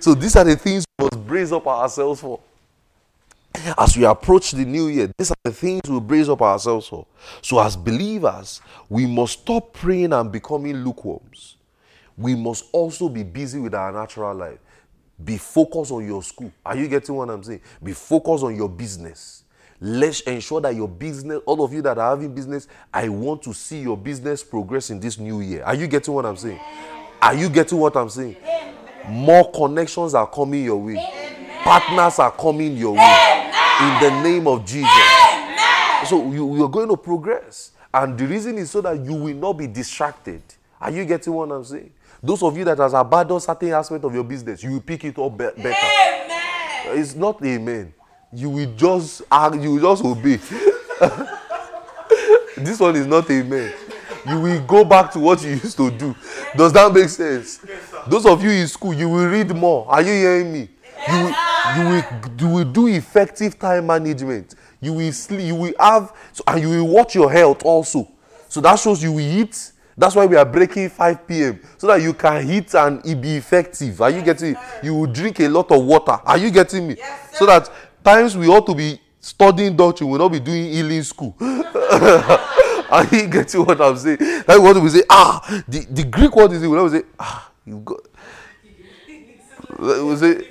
So these are the things we must brace up ourselves for. As we approach the new year, these are the things we brace up ourselves for. So, as believers, we must stop praying and becoming lukewarms. We must also be busy with our natural life. Be focused on your school. Are you getting what I'm saying? Be focused on your business. Let's ensure that your business, all of you that are having business, I want to see your business progress in this new year. Are you getting what I'm saying? Are you getting what I'm saying? More connections are coming your way. Partners are coming your way. In the name of Jesus. So you, you're going to progress. And the reason is so that you will not be distracted. Are you getting what I'm saying? Those of you that has abandoned certain aspect of your business, you will pick it up be- better. It's not amen. You will just act, you will just obey. [LAUGHS] this one is not amen. You will go back to what you used to do. Does that make sense? Those of you in school, you will read more. Are you hearing me? You will, you will, you will do effective time management. You will sleep. You will have, so, and you will watch your health also. So that shows you will eat. That's why we are breaking 5 p.m. so that you can eat and it be effective. Are you getting? You will drink a lot of water. Are you getting me? so that times we ought to be studying doctrine, we will not be doing healing school. [LAUGHS] Are you getting what I'm saying? Like what we say. Ah, the, the Greek word is it, we will say, ah, You got. Was [LAUGHS] it?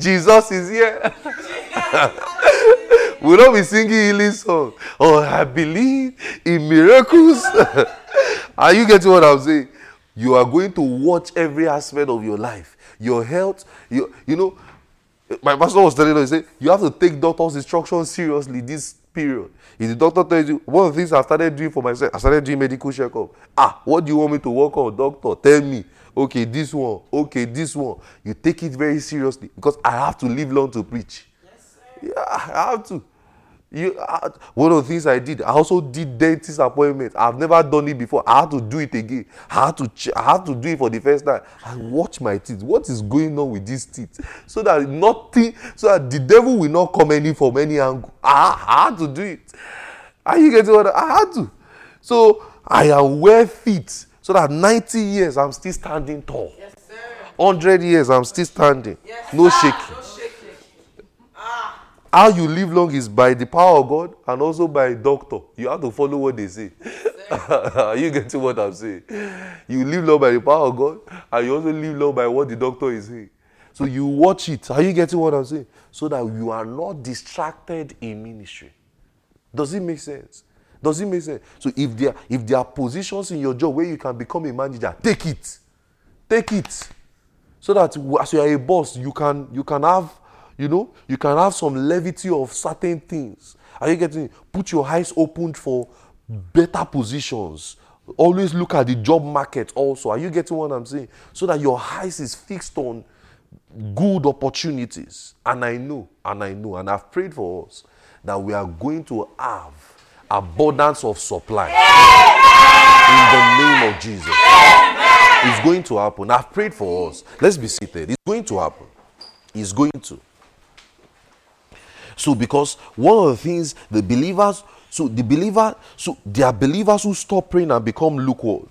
Jesus is here. [LAUGHS] we'll not be singing healing song. Oh, I believe in miracles. are you getting what I'm saying? You are going to watch every aspect of your life, your health. You, you know, my pastor was telling us, he said, you have to take doctor's instructions seriously this period. If the doctor tells you, one of the things I started doing for myself, I started doing medical checkup. Ah, what do you want me to work on, doctor? Tell me. Okay, this one. Okay, this one. You take it very seriously because I have to live long to preach. Yes, sir. Yeah, I have to. You, I, one of the things I did, I also did dentist appointments. I've never done it before. I had to do it again. I had to, ch- I had to do it for the first time. I watch my teeth. What is going on with these teeth? So that nothing, so that the devil will not come any from any angle. I, I had to do it. Are you getting what I, had to? So I am well fit. So that 90 years I'm still standing tall. Yes, sir. 100 years I'm still standing. Yes, No shaking. How you live long is by the power of God and also by doctor. You have to follow what they say. [LAUGHS] Are you getting what I'm saying? You live long by the power of God and you also live long by what the doctor is saying. So you watch it. Are you getting what I'm saying? So that you are not distracted in ministry. Does it make sense? Does it make sense? So if there if there are positions in your job where you can become a manager, take it. Take it so that as you are a boss you can you can have you know you can have some levity of certain things are you getting put your eyes opened for better positions always look at the job market also are you getting what i'm saying so that your eyes is fixed on good opportunities and i know and i know and i've prayed for us that we are going to have abundance of supply in the name of jesus it's going to happen. I've prayed for us. Let's be seated. It's going to happen. It's going to. So, because one of the things the believers, so the believer, so there are believers who stop praying and become lukewarm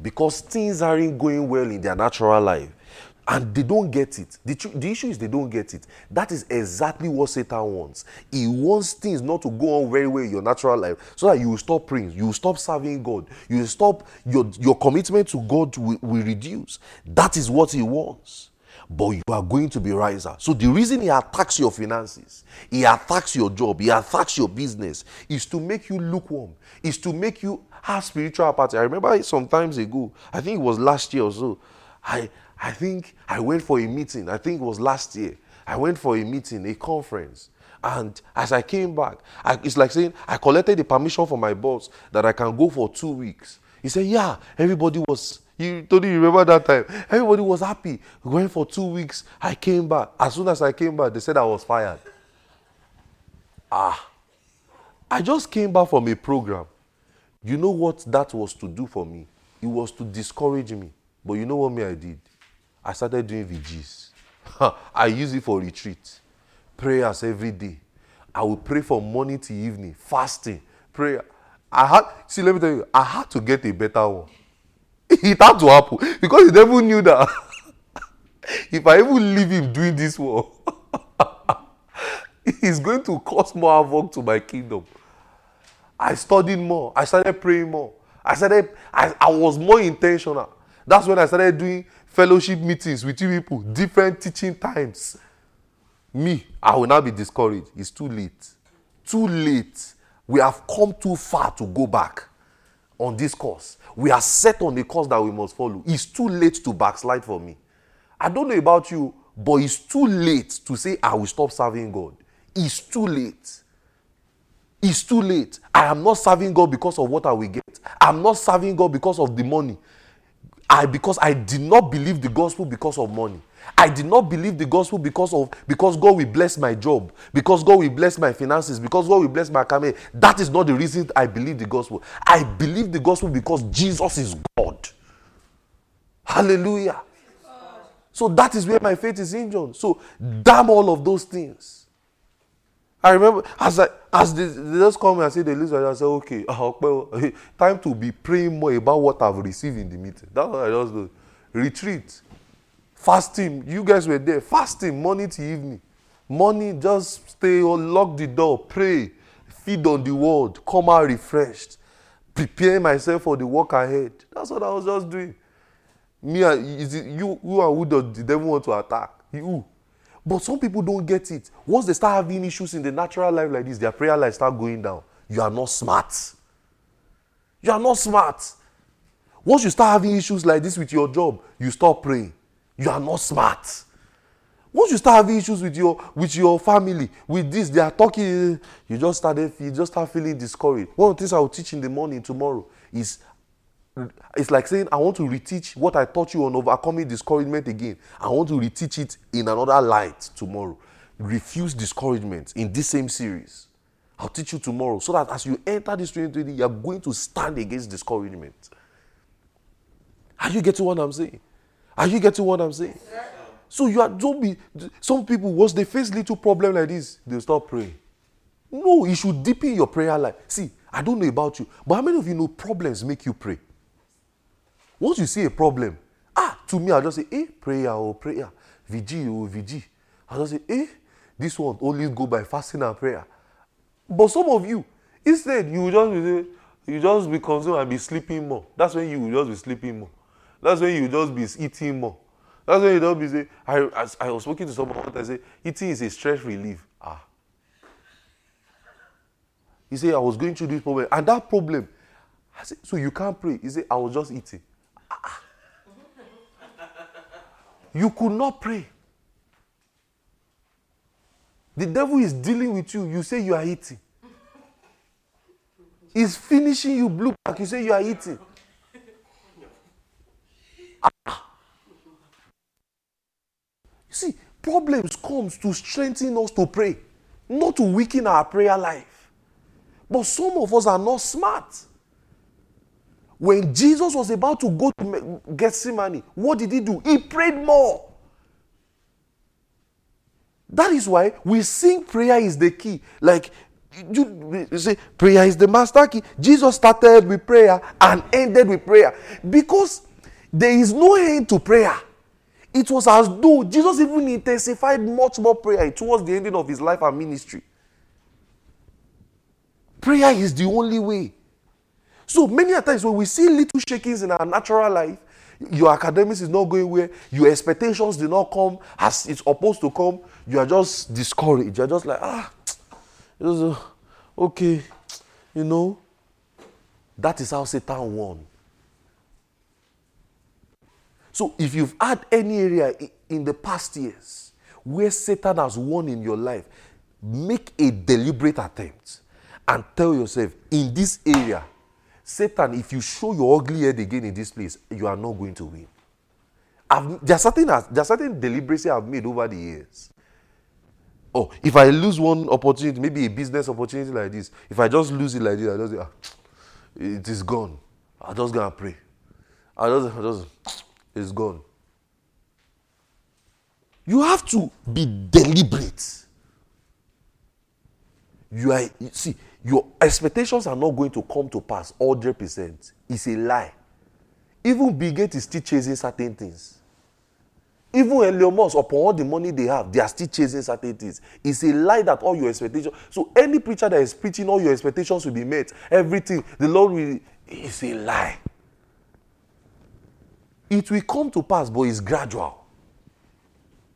because things aren't going well in their natural life and they don't get it. The, tru- the issue is they don't get it. That is exactly what Satan wants. He wants things not to go on very well in your natural life so that you will stop praying, you will stop serving God, you will stop, your, your commitment to God will, will reduce. That is what he wants. But you are going to be riser. So the reason he attacks your finances, he attacks your job, he attacks your business, is to make you lukewarm, is to make you have spiritual apathy. I remember some times ago, I think it was last year or so. I I think I went for a meeting. I think it was last year. I went for a meeting, a conference. And as I came back, I, it's like saying I collected the permission from my boss that I can go for two weeks. He said, Yeah, everybody was. You you remember that time? Everybody was happy. Went for two weeks. I came back. As soon as I came back, they said I was fired. Ah. I just came back from a program. You know what that was to do for me? It was to discourage me. But you know what me I did? I started doing VGs. I use it for retreat. Prayers every day. I will pray from morning to evening, fasting, prayer. I had see, let me tell you, I had to get a better one. [LAUGHS] It had to happen because the devil knew that [LAUGHS] if I even leave him doing this one, [LAUGHS] he's going to cause more havoc to my kingdom. I studied more. I started praying more. I started, I, I was more intentional. That's when I started doing fellowship meetings with you people, different teaching times. Me, I will now be discouraged. It's too late. Too late. We have come too far to go back on this course. We are set on the course that we must follow. It's too late to backslide for me. I don't know about you, but it's too late to say I will stop serving God. It's too late. It's too late. I am not serving God because of what I will get. I'm not serving God because of the money. I because I did not believe the gospel because of money. I did not believe the gospel because of because God will bless my job, because God will bless my finances, because God will bless my career. That is not the reason I believe the gospel. I believe the gospel because Jesus is God. Hallelujah. So that is where my faith is injured. So damn all of those things. I remember as I as they, they just come and say the list, I say, okay, [LAUGHS] well, time to be praying more about what I've received in the meeting. That's what I just do. Retreat, fasting. You guys were there, fasting morning to evening. Morning, just stay or lock the door, pray, feed on the word, come out refreshed. prepare myself for the work ahead. That's what I was just doing. Me is it you, you and who does the devil want to attack? You. But some people don't get it. Once they start having issues in the natural life like this, their prayer life start going down. You are not smart. You are not smart. Once you start having issues like this with your job, you stop praying. You are not smart. Once you start having issues with your with your family, with this, they are talking, you just started you just start feeling discouraged. One of the things I will teach in the morning tomorrow is it's like saying I want to reteach what I taught you on overcoming discouragement again. I want to reteach it in another light tomorrow. Refuse discouragement in this same series. I'll teach you tomorrow so that as you enter this 2020, you're going to stand against discouragement. Are you getting what I'm saying? Are you getting what I'm saying? Yes, so you are don't be some people once they face little problem like this, they stop praying. No, you should deepen your prayer life. See, I don't know about you, but how many of you know problems make you pray? Once you see a problem, ah, to me, I just say, eh, prayer or oh, prayer, VG or oh, VG. I just say, eh, this one only go by fasting and prayer. But some of you, instead, you just be, you just be consumed and be sleeping more. That's when you will just be sleeping more. That's when you just be eating more. That's when you don't be say, I, I, I was speaking to someone once, I say, eating is a stress relief. Ah. He said, I was going through this problem. And that problem, I said, so you can't pray. He said, I was just eating. Ah. [LAUGHS] you could not pray. The devil is dealing with you. You say you are eating. He's finishing you blue back. You say you are eating. Ah. See, problems comes to strengthen us to pray, not to weaken our prayer life. But some of us are not smart. When Jesus was about to go to Gethsemane, what did he do? He prayed more. That is why we sing prayer is the key. Like you, you say prayer is the master key. Jesus started with prayer and ended with prayer because there is no end to prayer. It was as though Jesus even intensified much more prayer towards the ending of his life and ministry. Prayer is the only way. So many times when we see little shakings in our natural life, your academics is not going where your expectations did not come as it's supposed to come, you are just discouraged. You're just like, ah, uh, okay, you know. That is how Satan won. So if you've had any area in the past years where Satan has won in your life, make a deliberate attempt and tell yourself, in this area, Satan, if you show your ugly head again in this place, you are not going to win. I've, there, are certain, there are certain deliberacy I've made over the years. Oh, if I lose one opportunity, maybe a business opportunity like this, if I just lose it like this, I just ah, it is gone. I just gonna pray. I just, I just is gone. You have to be deliberate. You are you see, your expectations are not going to come to pass 100%. It's a lie. Even Bill Gates is still chasing certain things. Even Elon Musk, upon all the money they have, they are still chasing certain things. It's a lie that all your expectations. So any preacher that is preaching all your expectations will be met, everything, the Lord will. It's a lie. It will come to pass, but it's gradual.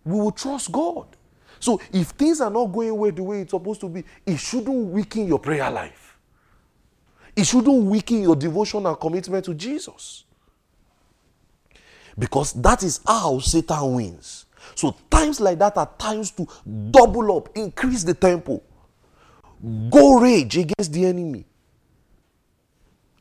We will trust God. So if things are not going well the way it's supposed to be, it shouldn't weaken your prayer life. It shouldn't weaken your devotion and commitment to Jesus. Because that is how Satan wins. So times like that are times to double up, increase the tempo, go rage against the enemy.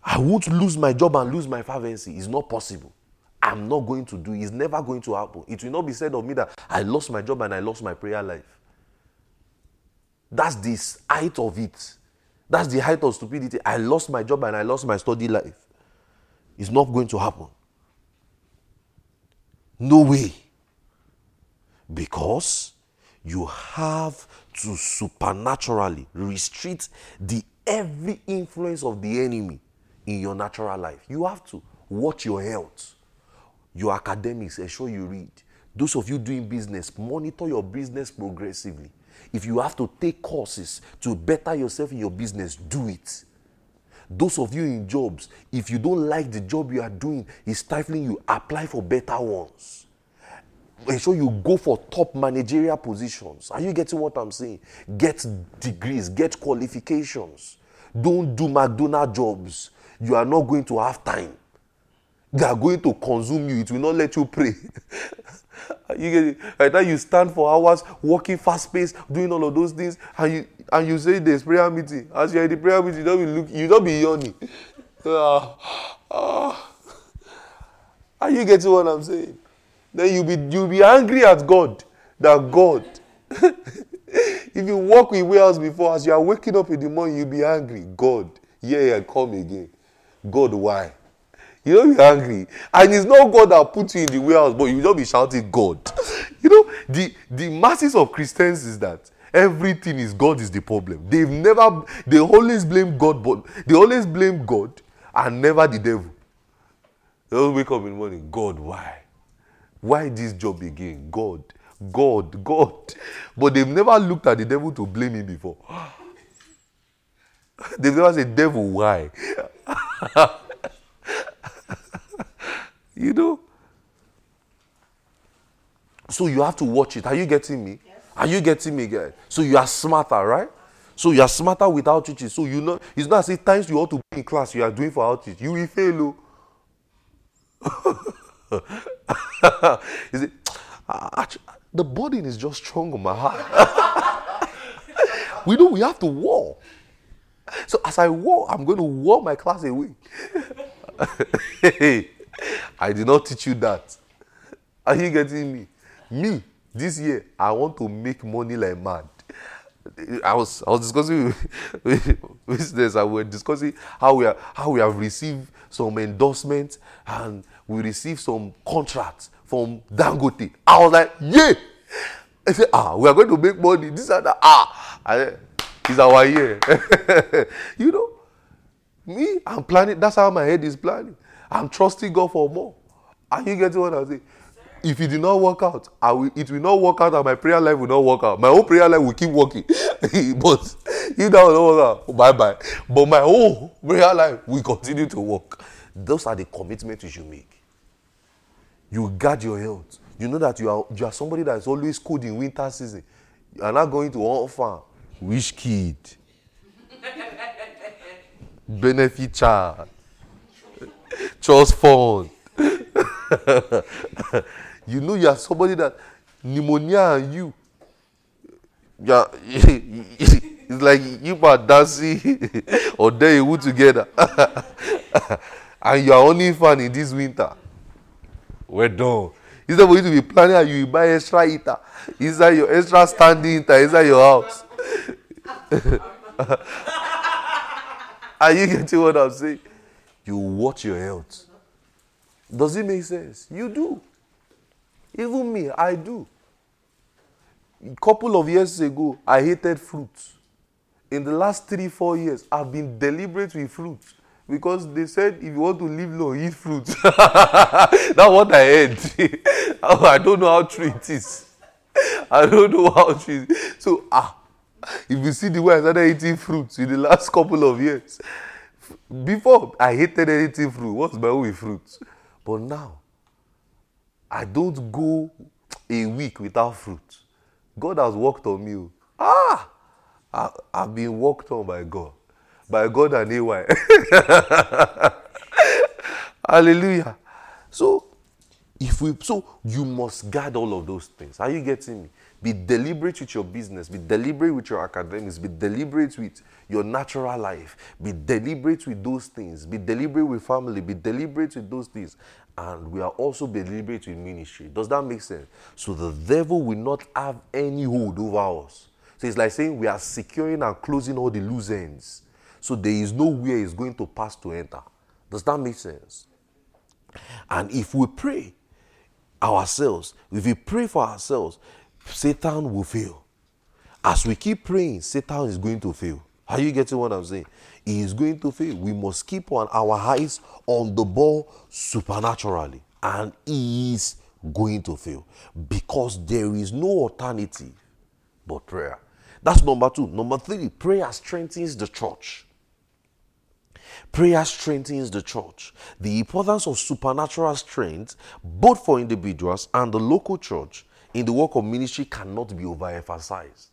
I won't lose my job and lose my fervency. It's not possible. I'm not going to do. It's never going to happen. It will not be said of me that I lost my job and I lost my prayer life. That's the height of it. That's the height of stupidity. I lost my job and I lost my study life. It's not going to happen. No way. Because you have to supernaturally restrict the every influence of the enemy in your natural life. You have to watch your health your academics, eh, ensure you read. Those of you doing business, monitor your business progressively. If you have to take courses to better yourself in your business, do it. Those of you in jobs, if you don't like the job you are doing, is stifling you, apply for better ones. Ensure you go for top managerial positions. Are you getting what I'm saying? Get degrees, get qualifications. Don't do McDonald jobs. You are not going to have time. They are going to consume you. It will not let you pray. [LAUGHS] you get it? The time you stand for hours, working fast pace, doing all of those things, and you and you say there's prayer meeting. As you're in the prayer meeting, you don't be look, you don't be yawning. Uh, [LAUGHS] uh, are you getting what I'm saying? Then you'll be you'll be angry at God. That God. [LAUGHS] if you walk with wheels before, as you are waking up in the morning, you'll be angry. God, yeah, yeah, come again. God, why? You know you're angry. And it's not God that put you in the warehouse, but you don't be shouting God. [LAUGHS] You know, the, the masses of Christians is that everything is God is the problem. They've never they always blame God, but they always blame God and never the devil. They always wake up in the morning, God, why? Why this job again? God, God, God. But they've never looked at the devil to blame him before. [GASPS] They've never said, Devil, why? [LAUGHS] you know? So you have to watch it. Are you getting me? Yes. Are you getting me, guys? So you are smarter, right? So you are smarter with outreach. So you know it's not as if times you ought to be in class you are doing for outreach. You will fail. oh. [LAUGHS] is it? Ah, the burden is just strong on my heart. [LAUGHS] we know we have to war. So as I war, I'm going to war my class away. [LAUGHS] I did not teach you that. Are you getting me? Me, this year, I want to make money like mad. I was I was discussing [LAUGHS] with, business and we discussing how we are how we have received some endorsements and we received some contracts from Dangote. I was like, yeah. I said, ah, we are going to make money. This and that. Ah, I it's our year. [LAUGHS] you know, me, I'm planning. That's how my head is planning. I'm trusting God for more. Are you getting what I'm saying? If it did not work out, I will, it will not work out, and my prayer life will not work out. My own prayer life will keep working. [LAUGHS] but if that will not work out, bye bye. But my whole prayer life will continue to work. Those are the commitments you should make. You guard your health. You know that you are you are somebody that is always cold in winter season. You are not going to farm. Which kid? [LAUGHS] Benefit child. Trust fund. [LAUGHS] you know you are somebody that pneumonia and you. Yeah, [LAUGHS] it's like you are dancing [LAUGHS] or they wood together. and you are only fan in this winter. Well done. Instead for you to be planning you buy extra heater inside your extra standing heater inside your house. Are you getting what I'm saying? You watch your health. Does it make sense? You do. Even me, I do. A couple of years ago, I hated fruits. In the last three, four years, I've been deliberate with fruits because they said if you want to live long, eat fruits. [LAUGHS] That's what I heard. [LAUGHS] I don't know how true it is. I don't know how true it is. So, ah, if you see the way I started eating fruits in the last couple of years, before I hated anything fruit. What's my own with fruits? But now, I don't go a week without fruit. God has worked on me. oh. Ah, I, I've been worked on by God, by God and AY. [LAUGHS] Hallelujah. So, if we so you must guard all of those things. Are you getting me? Be deliberate with your business. Be deliberate with your academics. Be deliberate with your natural life. Be deliberate with those things. Be deliberate with family. Be deliberate with those things. And we are also deliberate with ministry. Does that make sense? So the devil will not have any hold over us. So it's like saying we are securing and closing all the loose ends. So there is nowhere it's going to pass to enter. Does that make sense? And if we pray ourselves, if we pray for ourselves, Satan will fail. As we keep praying, Satan is going to fail. Are you getting what I'm saying? He is going to fail. We must keep on our eyes on the ball supernaturally, and he is going to fail because there is no alternative but prayer. That's number two. Number three, prayer strengthens the church. Prayer strengthens the church. The importance of supernatural strength, both for individuals and the local church, in the work of ministry cannot be overemphasized.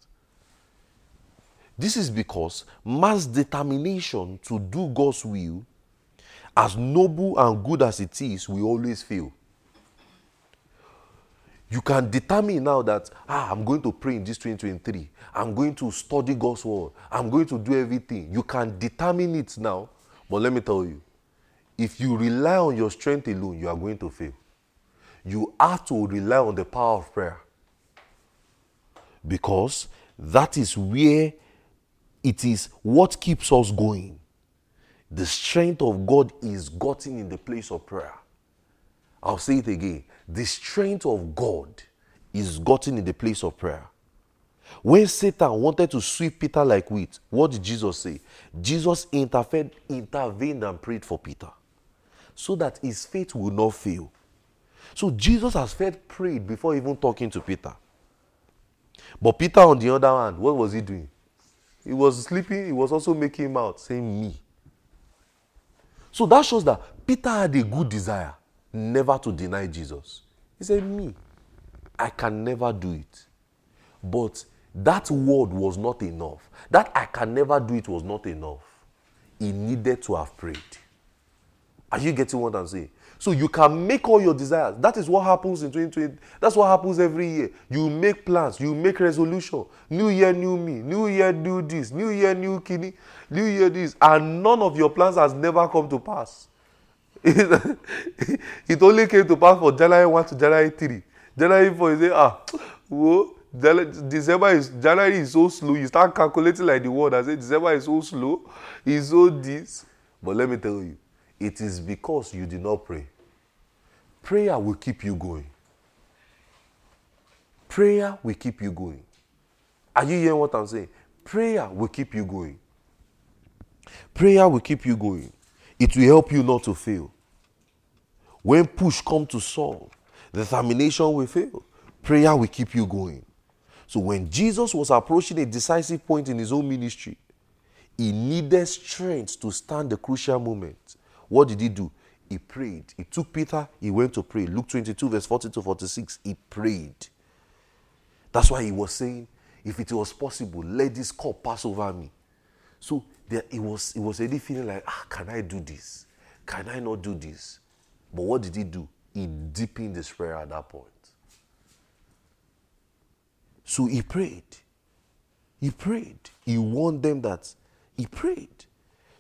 This is because man's determination to do God's will, as noble and good as it is, we always fail. You can determine now that, ah, I'm going to pray in this 2023. I'm going to study God's word. I'm going to do everything. You can determine it now. But let me tell you, if you rely on your strength alone, you are going to fail. You have to rely on the power of prayer. Because that is where it is what keeps us going. The strength of God is gotten in the place of prayer. I'll say it again. The strength of God is gotten in the place of prayer. When Satan wanted to sweep Peter like wheat, what did Jesus say? Jesus interfered, intervened and prayed for Peter so that his faith will not fail. So Jesus has first prayed before even talking to Peter. But Peter, on the other hand, what was he doing? He was sleeping, he was also making him out, saying, Me. So that shows that Peter had a good desire never to deny Jesus. He said, Me, I can never do it. But that word was not enough. That I can never do it was not enough. He needed to have prayed. Are you getting what I'm saying? So you can make all your desires. That is what happens in 2020. That's what happens every year. You make plans, you make resolution. New year, new me. New year, new this. New year, new kidney. New year, this. And none of your plans has never come to pass. [LAUGHS] it only came to pass for January 1 to January 3. January 4, you say, ah, whoa, December is January is so slow. You start calculating like the world. I say December is so slow. It's so this. But let me tell you, it is because you did not pray. Prayer will keep you going. Prayer will keep you going. Are you hearing what I'm saying? Prayer will keep you going. Prayer will keep you going. It will help you not to fail. When push come to solve, determination will fail. Prayer will keep you going. So when Jesus was approaching a decisive point in his own ministry, he needed strength to stand the crucial moment. What did he do? He prayed. He took Peter, he went to pray. Luke 22, verse 40 to 46, he prayed. That's why he was saying, if it was possible, let this cup pass over me. So there, he was, he was already feeling like, ah, can I do this? Can I not do this? But what did he do? He deepened his prayer at that point. So he prayed. He prayed. He warned them that he prayed.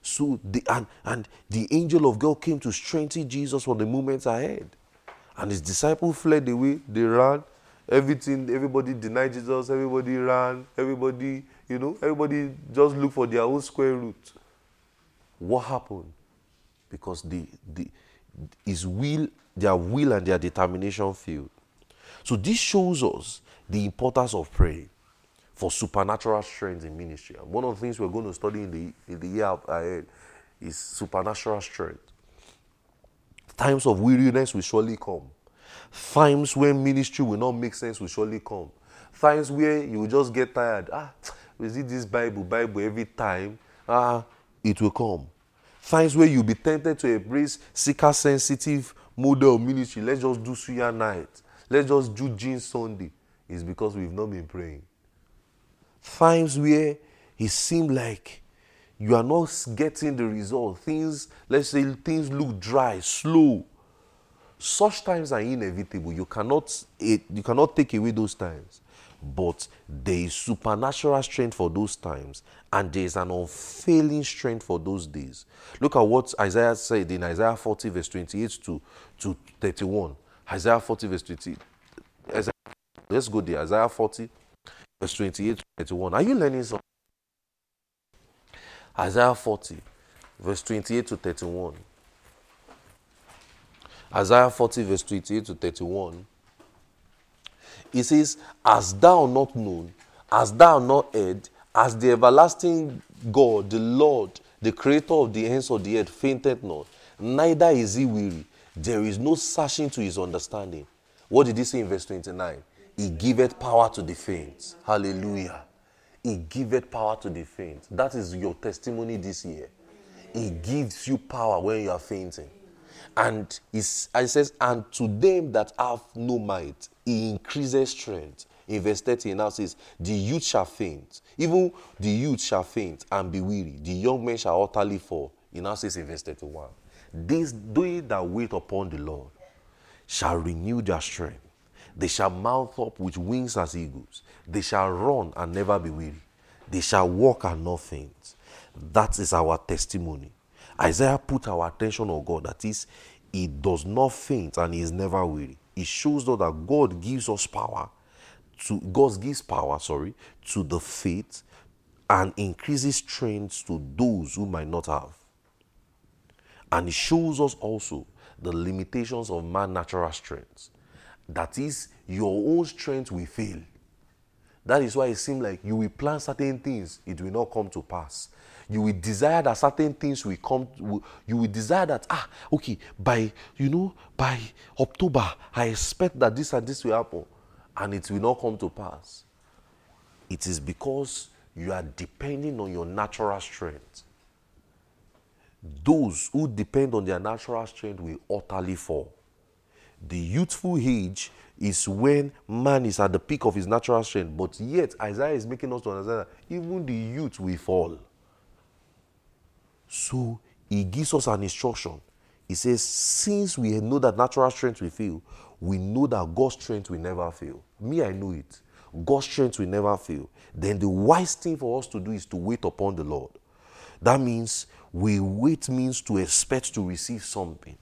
So the and, and the angel of God came to strengthen Jesus for the moments ahead. And his disciples fled away, they ran. Everything, everybody denied Jesus, everybody ran, everybody, you know, everybody just looked for their own square root. What happened? Because the, the his will, their will and their determination failed. So this shows us the importance of praying for supernatural strength in ministry. And one of the things we're going to study in the, in the year ahead is supernatural strength. Times of weariness will surely come. Times when ministry will not make sense will surely come. Times where you will just get tired. Ah, we see this Bible, Bible every time. Ah, it will come. Times where you'll be tempted to embrace seeker sensitive model of ministry. Let's just do Suya night. Let's just do Jean Sunday It's because we've not been praying. Times where it seemed like you are not getting the result. Things, let's say, things look dry, slow. Such times are inevitable. You cannot, you cannot take away those times. But there is supernatural strength for those times, and there is an unfailing strength for those days. Look at what Isaiah said in Isaiah 40, verse 28 to, to 31. Isaiah 40, verse 20. Isaiah Let's go there. Isaiah 40, verse 28 to 31. Are you learning something? Isaiah 40, verse 28 to 31. Isaiah 40, verse 28 to 31. It says, As thou not known, as thou not heard, as the everlasting God, the Lord, the creator of the ends of the earth, fainted not, neither is he weary. There is no searching to his understanding. What did he say in verse 29? He giveth power to the faint. Hallelujah. He giveth power to the faint. That is your testimony this year. He gives you power when you are fainting. And he says, and to them that have no might, he increases strength. In verse 30, he now says, The youth shall faint. Even the youth shall faint and be weary. The young men shall utterly fall. He now says in verse 31, These they that wait upon the Lord shall renew their strength. They shall mount up with wings as eagles. They shall run and never be weary. They shall walk and not faint. That is our testimony. Isaiah put our attention on God. That is, he does not faint and he is never weary. It shows us that God gives us power to God gives power, sorry, to the faith and increases strength to those who might not have. And it shows us also the limitations of man natural strength. That is, your own strength will fail. That is why it seems like you will plan certain things, it will not come to pass. You will desire that certain things will come. You will desire that ah okay by you know by October I expect that this and this will happen, and it will not come to pass. It is because you are depending on your natural strength. Those who depend on their natural strength will utterly fall. The youthful age is when man is at the peak of his natural strength, but yet Isaiah is making us to understand that even the youth will fall. So he gives us an instruction. He says, Since we know that natural strength will fail, we know that God's strength will never fail. Me, I know it. God's strength will never fail. Then the wise thing for us to do is to wait upon the Lord. That means we wait means to expect to receive something.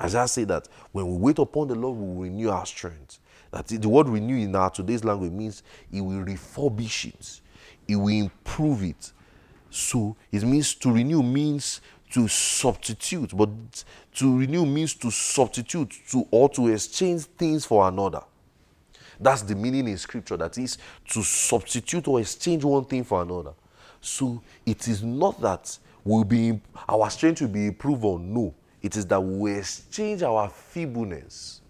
As I say that when we wait upon the Lord, we will renew our strength. That the word renew in our today's language means He will refurbish it, He will improve it. So it means to renew means to substitute, but to renew means to substitute to or to exchange things for another. That's the meaning in scripture that is to substitute or exchange one thing for another. So it is not that will be our strength will be improved or no. It is that we exchange our feebleness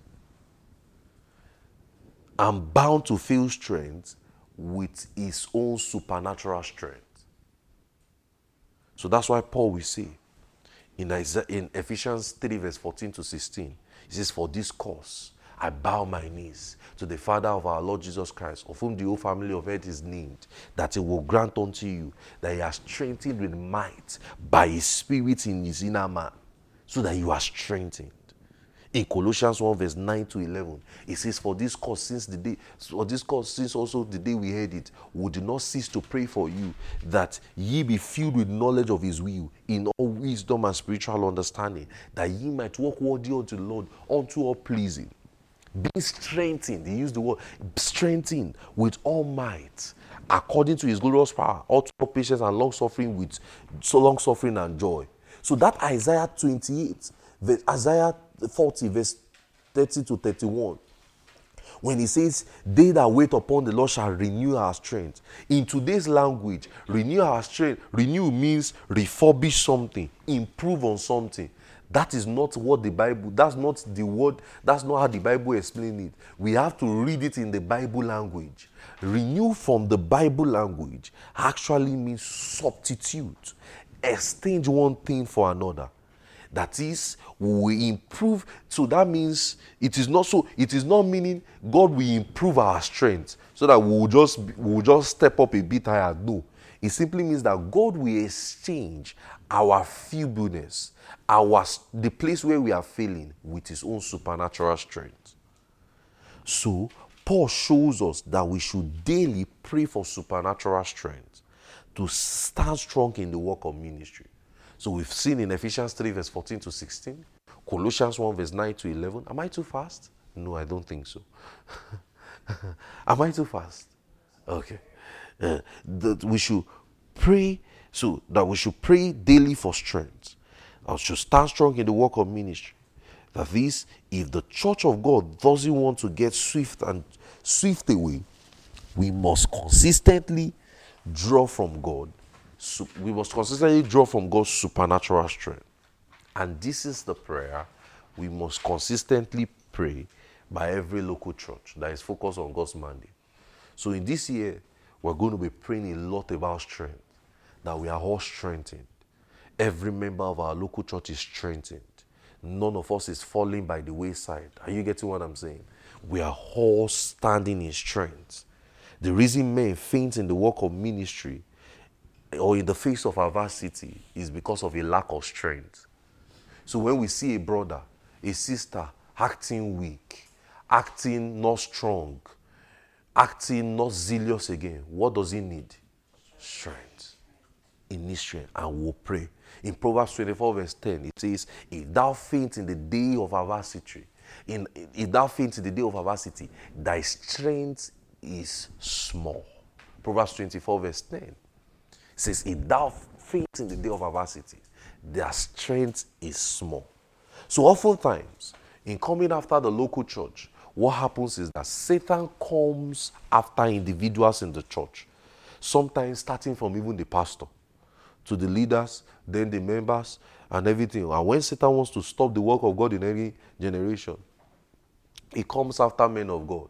and bound to feel strength with his own supernatural strength. So that's why Paul will say in, Isaiah, in Ephesians 3, verse 14 to 16, he says, For this cause I bow my knees to the Father of our Lord Jesus Christ, of whom the whole family of earth is named, that he will grant unto you that he has strengthened with might by his spirit in his inner man so that you are strengthened. In Colossians 1, verse 9 to 11, it says, For this cause, since the day, for this cause, since also the day we heard it, we do not cease to pray for you, that ye be filled with knowledge of his will, in all wisdom and spiritual understanding, that ye might walk worthy unto the Lord, unto all pleasing. Be strengthened, he used the word strengthened with all might, according to his glorious power, all patience and long suffering with so long suffering and joy so that Isaiah 28, Isaiah 40, verse 30 to 31, when he says, They that wait upon the Lord shall renew our strength. In today's language, renew our strength, renew means refurbish something, improve on something. That is not what the Bible, that's not the word, that's not how the Bible explains it. We have to read it in the Bible language. Renew from the Bible language actually means substitute exchange one thing for another. That is, we improve. So that means it is not so. It is not meaning God will improve our strength so that we will just we will just step up a bit higher. No, it simply means that God will exchange our feebleness, our the place where we are failing, with His own supernatural strength. So Paul shows us that we should daily pray for supernatural strength to stand strong in the work of ministry. So we've seen in Ephesians 3, verse 14 to 16, Colossians 1, verse 9 to 11. Am I too fast? No, I don't think so. [LAUGHS] Am I too fast? Okay. Uh, that we should pray, so that we should pray daily for strength. I should stand strong in the work of ministry. That this, if the church of God doesn't want to get swift and swift away, we must consistently draw from God. So we must consistently draw from God's supernatural strength. And this is the prayer we must consistently pray by every local church that is focused on God's mandate. So in this year, we're going to be praying a lot about strength, that we are all strengthened. Every member of our local church is strengthened. None of us is falling by the wayside. Are you getting what I'm saying? We are all standing in strength. The reason men faint in the work of ministry or in the face of adversity is because of a lack of strength. So when we see a brother, a sister acting weak, acting not strong, acting not zealous again, what does he need? Strength. He needs strength. And we'll pray. In Proverbs 24, verse 10, it says, If thou faint in the day of adversity, in, if thou faint in the day of adversity, thy strength is small. Proverbs 24, verse 10 says, If thou faint in the day of adversity, their strength is small. So, oftentimes, in coming after the local church, what happens is that Satan comes after individuals in the church, sometimes starting from even the pastor to the leaders, then the members, and everything. And when Satan wants to stop the work of God in any generation, he comes after men of God.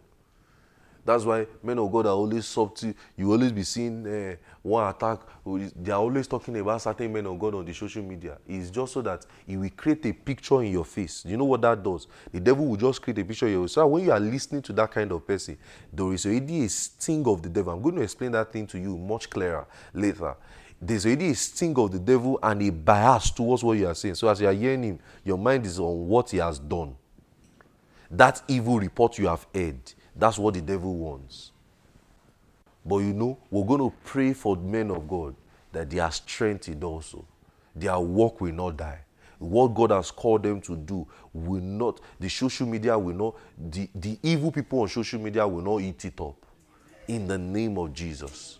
That's why men of God are always subtle. You always be seeing uh, one attack. They are always talking about certain men of God on the social media. It's just so that it will create a picture in your face. You know what that does? The devil will just create a picture in your face. So when you are listening to that kind of person, there is already a sting of the devil. I'm going to explain that thing to you much clearer later. There's already a sting of the devil and a bias towards what you are saying. So as you are hearing him, your mind is on what he has done. That evil report you have heard that's what the devil wants. But you know, we're going to pray for men of God that they are strengthened also. Their work will not die. What God has called them to do will not, the social media will not, the, the evil people on social media will not eat it up. In the name of Jesus.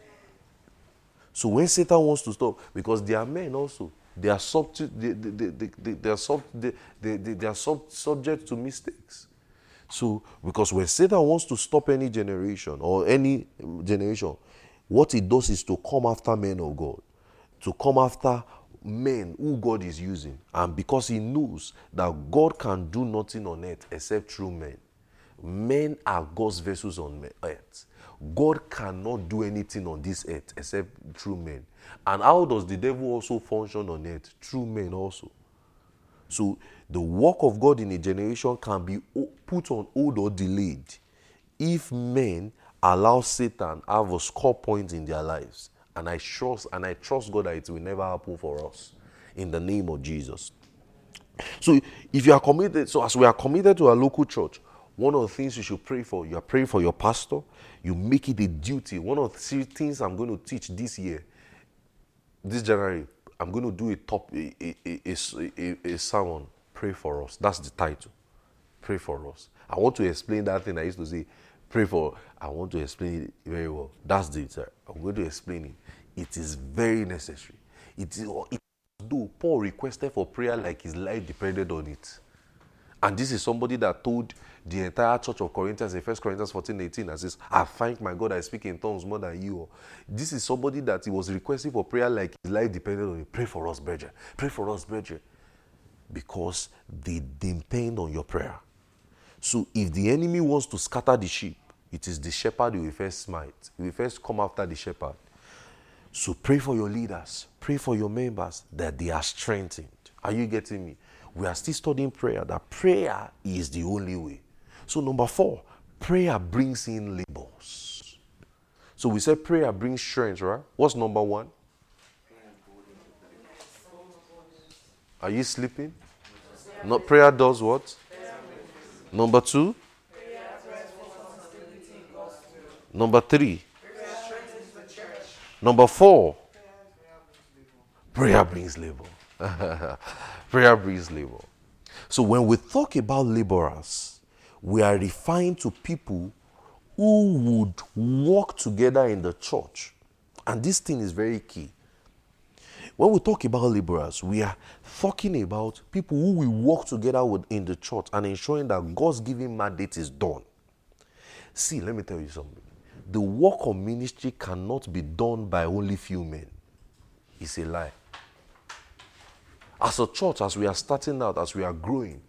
So when Satan wants to stop, because they are men also, they are, sub, they, they, they, they, are, sub, they, they, they are sub, subject to mistakes. So, because when Satan wants to stop any generation or any generation, what he does is to come after men of God, to come after men who God is using. And because he knows that God can do nothing on earth except through men, men are God's vessels on earth. God cannot do anything on this earth except through men. And how does the devil also function on earth? Through men also. So the work of God in a generation can be put on hold or delayed if men allow Satan have a score point in their lives. And I trust and I trust God that it will never happen for us in the name of Jesus. So if you are committed, so as we are committed to our local church, one of the things you should pray for, you are praying for your pastor, you make it a duty. One of the things I'm going to teach this year, this January, I'm going to do a top a, a, a, a, a sermon. Pray for us. That's the title. Pray for us. I want to explain that thing I used to say. Pray for. I want to explain it very well. That's the. Sir. I'm going to explain it. It is very necessary. It is. It, though Paul requested for prayer like his life depended on it. And this is somebody that told the entire church of Corinthians in 1 Corinthians 14 18 and says, I thank my God I speak in tongues more than you. This is somebody that he was requesting for prayer like his life depended on it. Pray for us, brethren. Pray for us, brethren. Because they depend on your prayer. So if the enemy wants to scatter the sheep, it is the shepherd who will first smite. He will first come after the shepherd. So pray for your leaders, pray for your members that they are strengthened. Are you getting me? We are still studying prayer, that prayer is the only way. So, number four, prayer brings in labors. So, we said prayer brings strength, right? What's number one? Are you sleeping? Not prayer does what? Number two? Number three? Number four? Prayer brings labor. [LAUGHS] prayer brings labor. So when we talk about laborers, we are referring to people who would work together in the church. And this thing is very key. When we talk about laborers, we are talking about people who will work together with in the church and ensuring that God's given mandate is done. See, let me tell you something. The work of ministry cannot be done by only few men. It's a lie. As a church, as we are starting out, as we are growing,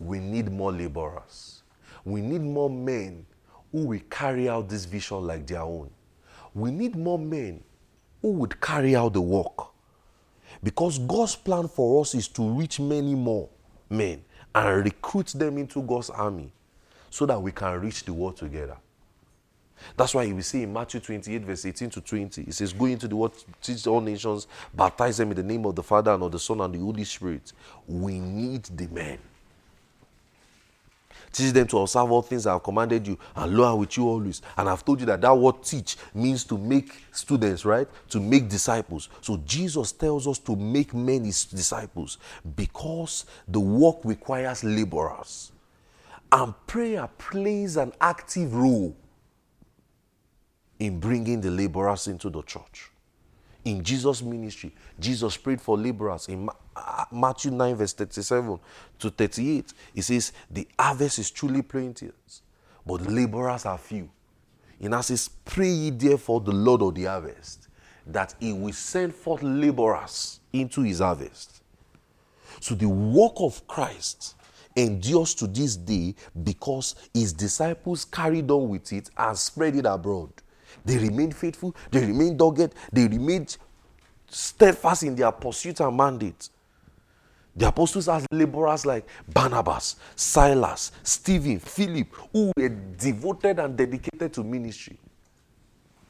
we need more laborers. We need more men who will carry out this vision like their own. We need more men who would carry out the work. Because God's plan for us is to reach many more men and recruit them into God's army so that we can reach the world together. That's why we see in Matthew 28, verse 18 to 20, it says, Go into the world, teach all nations, baptize them in the name of the Father and of the Son and the Holy Spirit. We need the men. Teach them to observe all things I have commanded you, and lo, I'm with you always. And I've told you that that word teach means to make students, right? To make disciples. So Jesus tells us to make many disciples because the work requires laborers. And prayer plays an active role in bringing the laborers into the church. In Jesus' ministry, Jesus prayed for laborers. In Matthew 9, verse 37 to 38, he says, The harvest is truly plenteous, but laborers are few. And as says, Pray ye therefore the Lord of the harvest, that he will send forth laborers into his harvest. So the work of Christ endures to this day because his disciples carried on with it and spread it abroad. They remained faithful, they remained dogged, they remained steadfast in their pursuit and mandate. The apostles had laborers like Barnabas, Silas, Stephen, Philip, who were devoted and dedicated to ministry.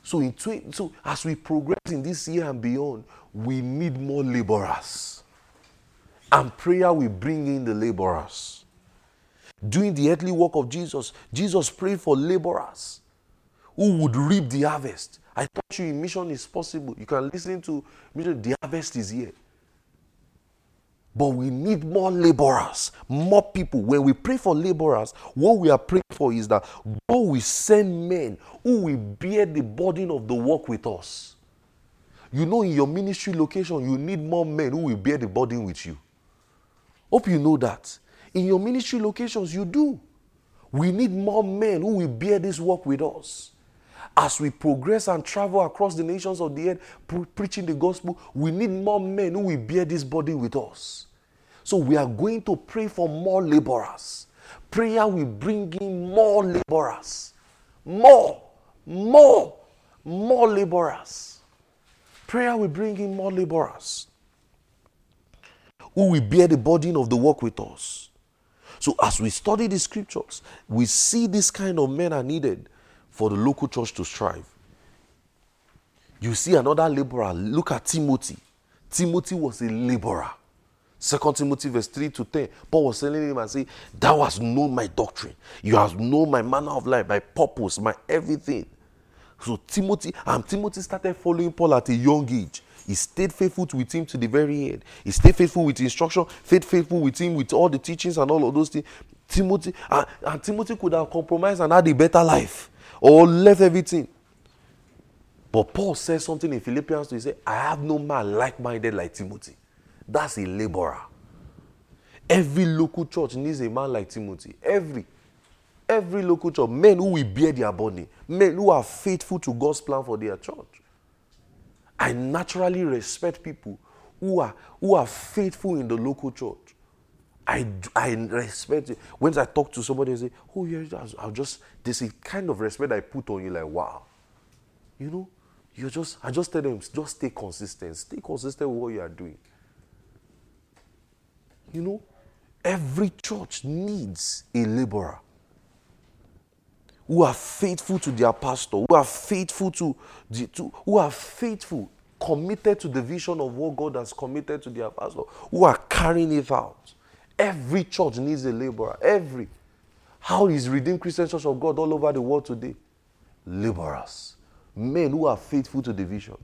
So, in tw- so as we progress in this year and beyond, we need more laborers. And prayer will bring in the laborers. Doing the earthly work of Jesus, Jesus prayed for laborers who would reap the harvest. I taught you in mission is possible. You can listen to mission, the harvest is here. But we need more laborers, more people. When we pray for laborers, what we are praying for is that God will send men who will bear the burden of the work with us. You know, in your ministry location, you need more men who will bear the burden with you. Hope you know that. In your ministry locations, you do. We need more men who will bear this work with us. As we progress and travel across the nations of the earth pre- preaching the gospel, we need more men who will bear this burden with us. So we are going to pray for more laborers. Prayer will bring in more laborers. More, more, more laborers. Prayer will bring in more laborers who will bear the burden of the work with us. So, as we study the scriptures, we see this kind of men are needed for the local church to strive. You see another laborer. Look at Timothy. Timothy was a laborer. Second Timothy verse 3 to 10. Paul was telling him and say, Thou hast known my doctrine. You have known my manner of life, my purpose, my everything. So Timothy, and Timothy started following Paul at a young age. He stayed faithful with him to the very end. He stayed faithful with instruction, stayed faithful with him with all the teachings and all of those things. Timothy, and, and Timothy could have compromised and had a better life or left everything. But Paul says something in Philippians 2. He said, I have no man like minded like Timothy. That's a laborer. Every local church needs a man like Timothy. Every. Every local church. Men who will bear their body. Men who are faithful to God's plan for their church. I naturally respect people who are, who are faithful in the local church. I, I respect it. When I talk to somebody and say, Oh, yeah, I'll just, this is kind of respect I put on you, like, wow. You know, you just, I just tell them, just stay consistent. Stay consistent with what you are doing. You know, every church needs a laborer who are faithful to their pastor, who are faithful to, the, to who are faithful, committed to the vision of what God has committed to their pastor, who are carrying it out. Every church needs a laborer. Every. How is Redeemed Christian Church of God all over the world today? Laborers. Men who are faithful to the vision.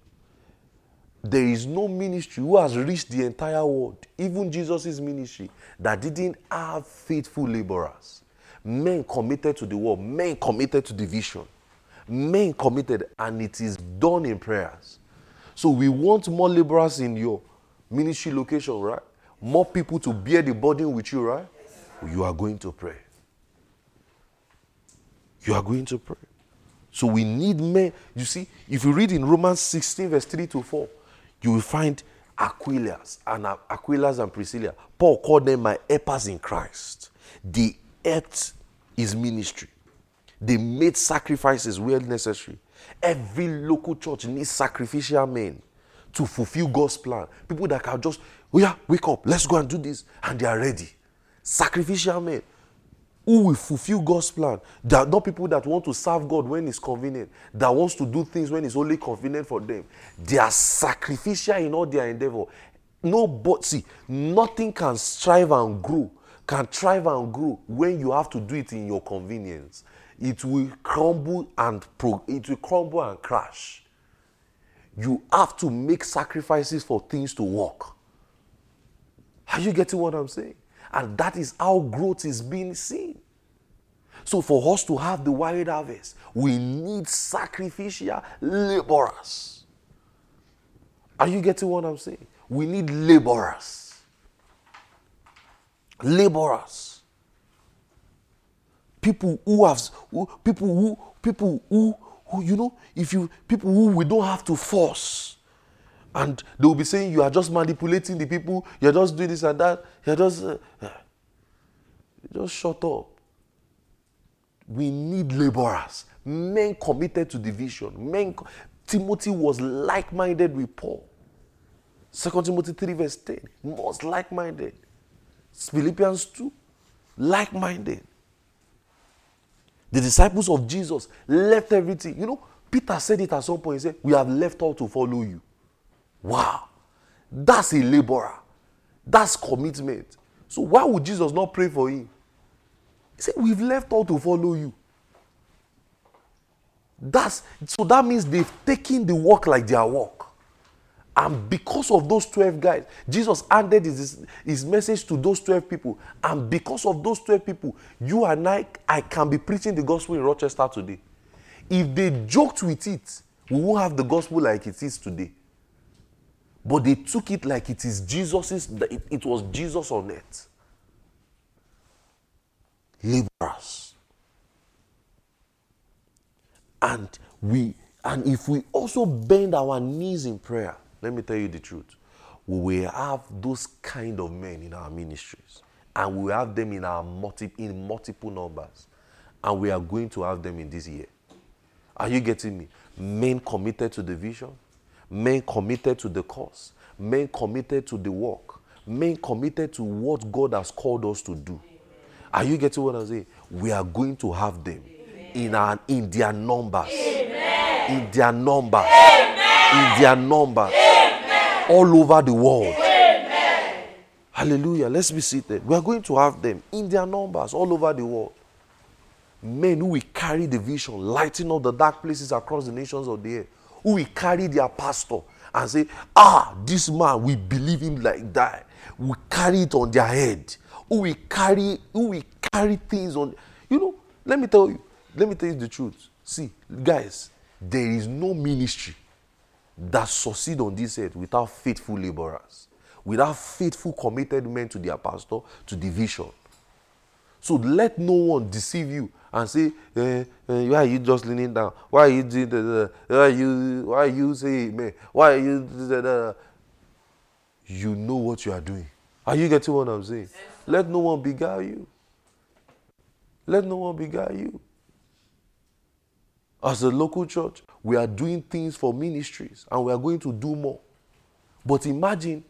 There is no ministry who has reached the entire world, even Jesus' ministry, that didn't have faithful laborers. Men committed to the work, men committed to the vision, men committed, and it is done in prayers. So we want more laborers in your ministry location, right? More people to bear the burden with you, right? You are going to pray. You are going to pray. So we need men. You see, if you read in Romans 16, verse 3 to 4, you will find Aquilas and Aquilas and Priscilla. Paul called them my helpers in Christ. They helped his ministry. They made sacrifices where necessary. Every local church needs sacrificial men to fulfill God's plan. People that can just, oh yeah, wake up, let's go and do this, and they are ready. Sacrificial men who will fulfill God's plan. There are not people that want to serve God when it's convenient, that wants to do things when it's only convenient for them. They are sacrificial in all their endeavor. No, but see, nothing can strive and grow, can thrive and grow when you have to do it in your convenience. It will crumble and pro- it will crumble and crash. You have to make sacrifices for things to work. Are you getting what I'm saying? And that is how growth is being seen. So, for us to have the wide harvest, we need sacrificial laborers. Are you getting what I'm saying? We need laborers. Laborers. People who have, who, people who, people who, who, you know, if you, people who we don't have to force. And they will be saying, you are just manipulating the people, you're just doing this and that, you're just, uh, just shut up. We need laborers, men committed to the vision. Men, Timothy was like minded with Paul. 2 Timothy 3, verse 10, was like minded. Philippians 2, like minded. The disciples of Jesus left everything. You know, Peter said it at some point. He said, We have left all to follow you. Wow. That's a laborer. That's commitment. So why would Jesus not pray for him? He said, We've left all to follow you. That's so that means they've taken the work like their work. And because of those 12 guys, Jesus handed his, his message to those 12 people. And because of those 12 people, you and I, I can be preaching the gospel in Rochester today. If they joked with it, we won't have the gospel like it is today. But they took it like it is Jesus's, it, it was Jesus on earth. Laborers. And we and if we also bend our knees in prayer, let me tell you the truth. We will have those kind of men in our ministries. And we have them in our multi, in multiple numbers. And we are going to have them in this year. Are you getting me? Men committed to the vision, men committed to the cause, men committed to the work, men committed to what God has called us to do. Are you getting what I'm saying? We are going to have them in our in their numbers. In their numbers. In their numbers. All over the world. Hallelujah. Let's be seated. We are going to have them in their numbers all over the world. Men who will carry the vision, lighting up the dark places across the nations of the earth, who will carry their pastor and say, Ah, this man, we believe him like that. We carry it on their head. Who will carry, who will carry things on. You know, let me tell you, let me tell you the truth. See, guys, there is no ministry that succeed on this earth without faithful laborers, without faithful committed men to their pastor, to the vision. So let no one deceive you and say, eh, eh, why are you just leaning down? Why are you doing the, why are you why are you saying amen? Why are you the, the, you know what you are doing. Are you getting what I'm saying? Let no one beguile you. Let no one beguile you. As a local church, we are doing things for ministries and we are going to do more. But imagine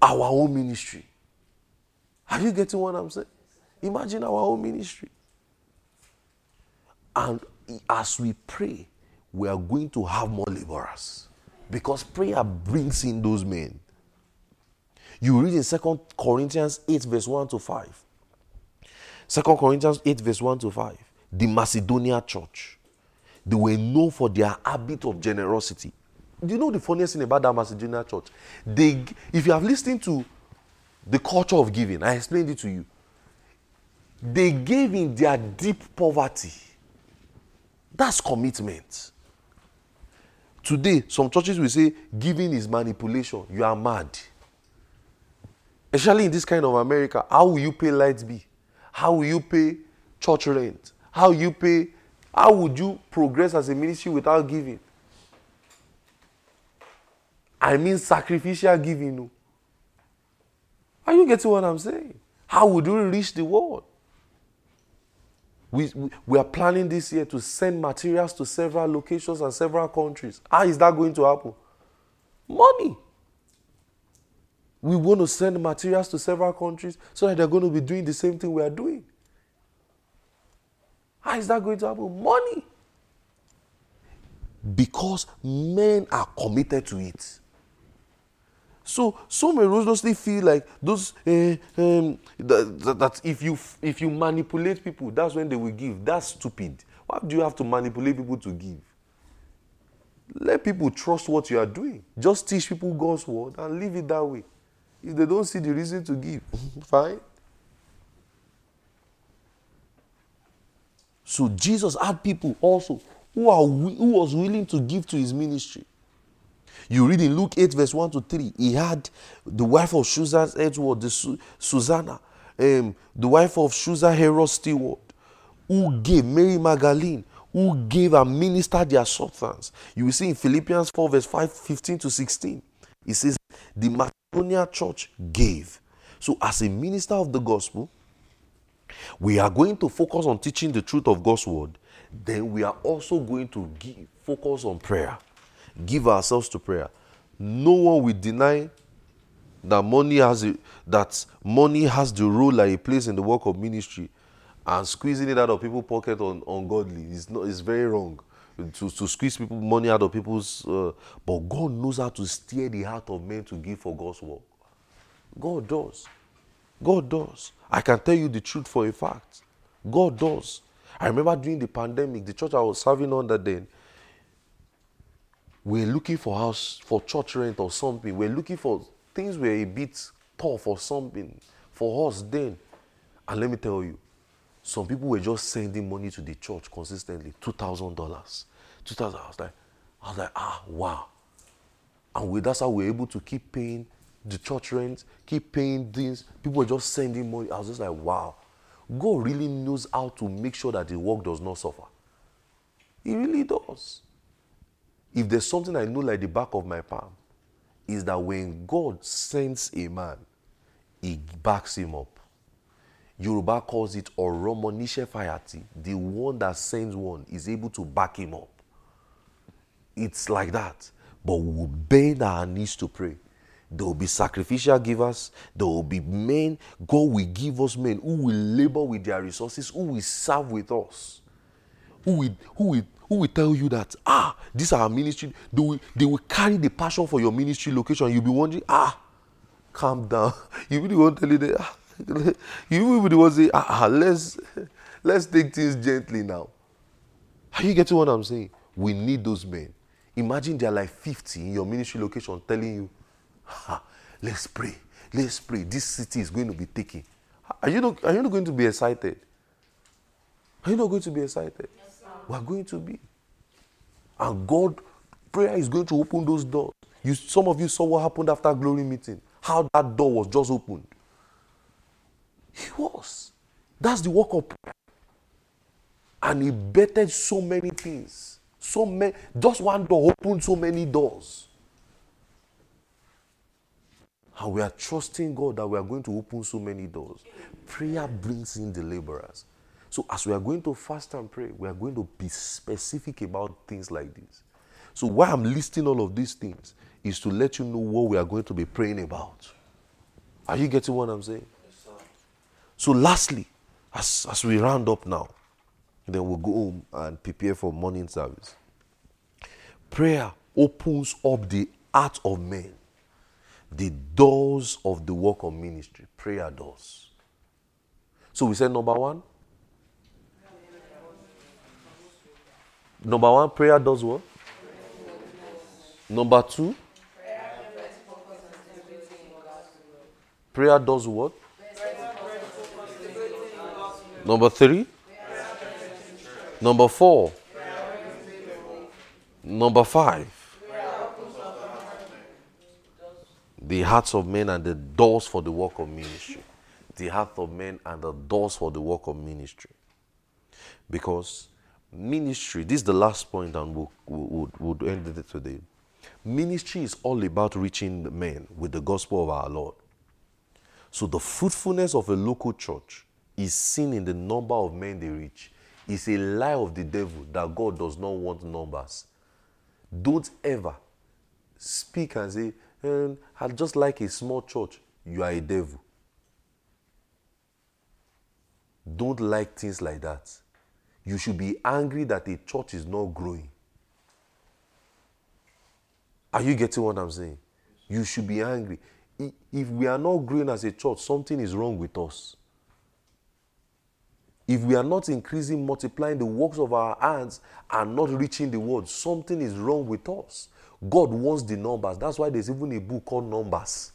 our own ministry. Are you getting what I'm saying? Imagine our own ministry. And as we pray, we are going to have more laborers because prayer brings in those men. You read in Second Corinthians 8, verse 1 to 5. 2 Corinthians 8, verse 1 to 5. The Macedonia church. They were known for their habit of generosity. Do you know the funniest thing about that Macedonia church? They, if you have listened to the culture of giving, I explained it to you. They gave in their deep poverty. That's commitment. Today, some churches will say giving is manipulation. You are mad. Especially in this kind of America, how will you pay light bill? How will you pay church rent? How you pay? How would you progress as a ministry without giving? I mean sacrificial giving. Are you getting what I'm saying? How would you reach the world? We, we, are planning this year to send materials to several locations and several countries. How is that going to happen? Money. We want to send materials to several countries so that they're going to be doing the same thing we are doing. How is that going to happen? Money. Because men are committed to it. So some erroneously feel like those uh, um, that, that, if you if you manipulate people, that's when they will give. That's stupid. Why do you have to manipulate people to give? Let people trust what you are doing. Just teach people God's word and leave it that way. If they don't see the reason to give, [LAUGHS] fine. So Jesus had people also who, are, who was willing to give to his ministry. You read in Luke 8, verse 1 to 3, he had the wife of Susan Edward, the Su- Susanna, um, the wife of Susan Herod Stewart, who gave Mary Magdalene, who gave and ministered their substance. You will see in Philippians 4, verse 5, 15 to 16. It says, The Macedonia church gave. So, as a minister of the gospel, we are going to focus on teaching the truth of God's word. Then we are also going to give, focus on prayer. Give ourselves to prayer. No one will deny that money has a, that money has the role that it plays in the work of ministry. And squeezing it out of people's pocket on ungodly is not is very wrong. To, to squeeze people money out of people's uh, but god knows how to steer the heart of men to give for god's work. God does. God does. I can tell you the truth for a fact. God does. I remember during the pandemic the church i was serving under then we're looking for house for church rent or something we're looking for things were a bit tough or something for us then and let me tell you some people were just sending money to the church consistently, two thousand dollars, two thousand. I was like, I was like, ah, wow. And we, that's how we are able to keep paying the church rent, keep paying things. People were just sending money. I was just like, wow. God really knows how to make sure that the work does not suffer. He really does. If there's something I know like the back of my palm, is that when God sends a man, he backs him up. Yoruba calls it Oromonishe Fayati. The one that sends one is able to back him up. It's like that. But we will bend our knees to pray. There will be sacrificial givers. There will be men. God will give us men who will labor with their resources, who will serve with us, who will, who will, who will tell you that, ah, this is our ministry. They will, they will carry the passion for your ministry location. You'll be wondering, ah, calm down. You really won't tell you that, ah, you be the one [LAUGHS] say, ah, ah, let's let's take things gently now. Are you getting what I'm saying? We need those men. Imagine they're like 50 in your ministry location telling you, ah, let's pray, let's pray. This city is going to be taken. Are you not, are you not going to be excited? Are you not going to be excited? We are going to be. And God, prayer is going to open those doors. You, some of you saw what happened after glory meeting. How that door was just opened. He was. That's the work of prayer. And he bettered so many things. So many, just one door opened so many doors. And we are trusting God that we are going to open so many doors. Prayer brings in the laborers. So, as we are going to fast and pray, we are going to be specific about things like this. So, why I'm listing all of these things is to let you know what we are going to be praying about. Are you getting what I'm saying? So, lastly, as, as we round up now, then we'll go home and prepare for morning service. Prayer opens up the heart of men, the doors of the work of ministry. Prayer does. So, we said number one. Number one, prayer does what? Number two, prayer does what? Number three. Number four. Number five. The hearts of men and the doors for the work of ministry. The hearts of men and the doors for the work of ministry. Because ministry, this is the last point, and we'll, we'll, we'll end it today. Ministry is all about reaching the men with the gospel of our Lord. So the fruitfulness of a local church is seen in the number of men they reach. It's a lie of the devil that God does not want numbers. Don't ever speak and say, um, and I just like a small church, you are a devil. Don't like things like that. You should be angry that a church is not growing. Are you getting what I'm saying? You should be angry. If we are not growing as a church, something is wrong with us. If we are not increasing, multiplying the works of our hands and not reaching the world, something is wrong with us. God wants the numbers. That's why there's even a book called Numbers.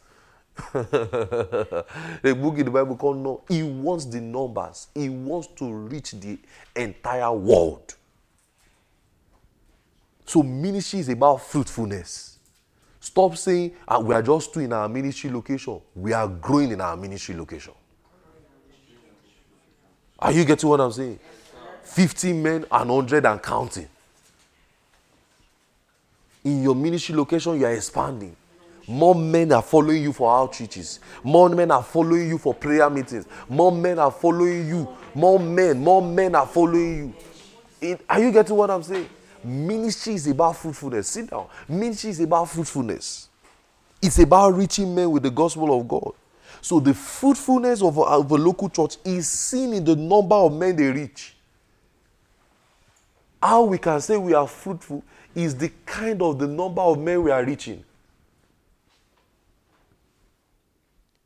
[LAUGHS] a book in the Bible called No. He wants the numbers. He wants to reach the entire world. So ministry is about fruitfulness. Stop saying ah, we are just two in our ministry location. We are growing in our ministry location. Are you getting what I'm saying? 50 men and 100 and counting. In your ministry location, you are expanding. More men are following you for outreaches. More men are following you for prayer meetings. More men are following you. More men, more men are following you. It, are you getting what I'm saying? Ministry is about fruitfulness. Sit down. Ministry is about fruitfulness. It's about reaching men with the gospel of God. So the fruitfulness of a, of a local church is seen in the number of men they reach. How we can say we are fruitful is the kind of the number of men we are reaching.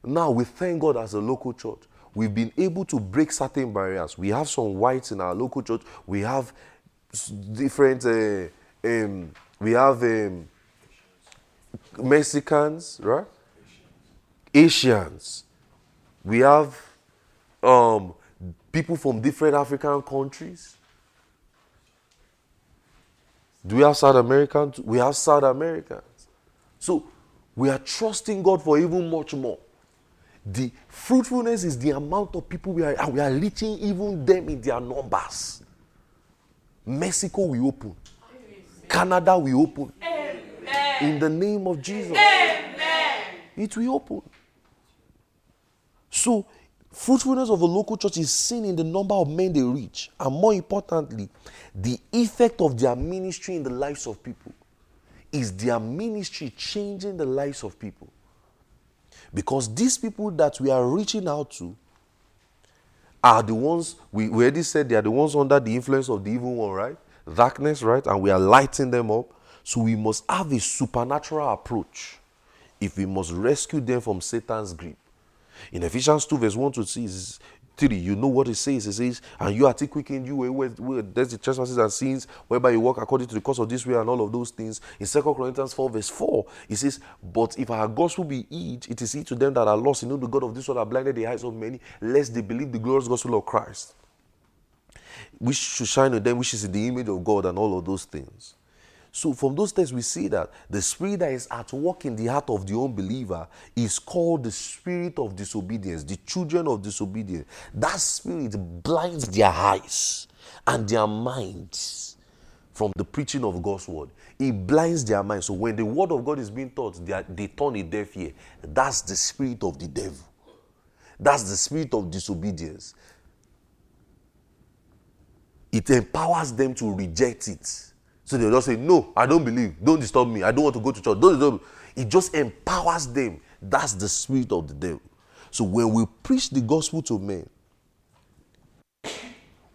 Now we thank God as a local church. We've been able to break certain barriers. We have some whites in our local church. We have different. Uh, um, we have um, Mexicans, right? Asians. We have um, people from different African countries. Do we have South Americans? We have South Americans. So we are trusting God for even much more. The fruitfulness is the amount of people we are, we are reaching even them in their numbers. Mexico will open. Canada will open. Amen. In the name of Jesus. Amen. It will open. So, fruitfulness of a local church is seen in the number of men they reach, and more importantly, the effect of their ministry in the lives of people. Is their ministry changing the lives of people? Because these people that we are reaching out to are the ones, we, we already said they are the ones under the influence of the evil one, right? Darkness, right? And we are lighting them up. So we must have a supernatural approach if we must rescue them from Satan's grip. In Ephesians 2, verse 1 to 6, 3, you know what it says. It says, And you are quickened you where, there's the trespasses and sins, whereby you walk according to the course of this way and all of those things. In 2 Corinthians 4, verse 4, it says, But if our gospel be hid, it is hid to them that are lost. You know, the God of this world have blinded the eyes of many, lest they believe the glorious gospel of Christ. Which should shine on them, which is the image of God, and all of those things. So, from those texts, we see that the spirit that is at work in the heart of the unbeliever is called the spirit of disobedience, the children of disobedience. That spirit blinds their eyes and their minds from the preaching of God's word. It blinds their minds. So, when the word of God is being taught, they, are, they turn a deaf ear. That's the spirit of the devil. That's the spirit of disobedience. It empowers them to reject it so they'll just say, No, I don't believe. Don't disturb me. I don't want to go to church. Don't disturb me. It just empowers them. That's the spirit of the devil. So when we preach the gospel to men,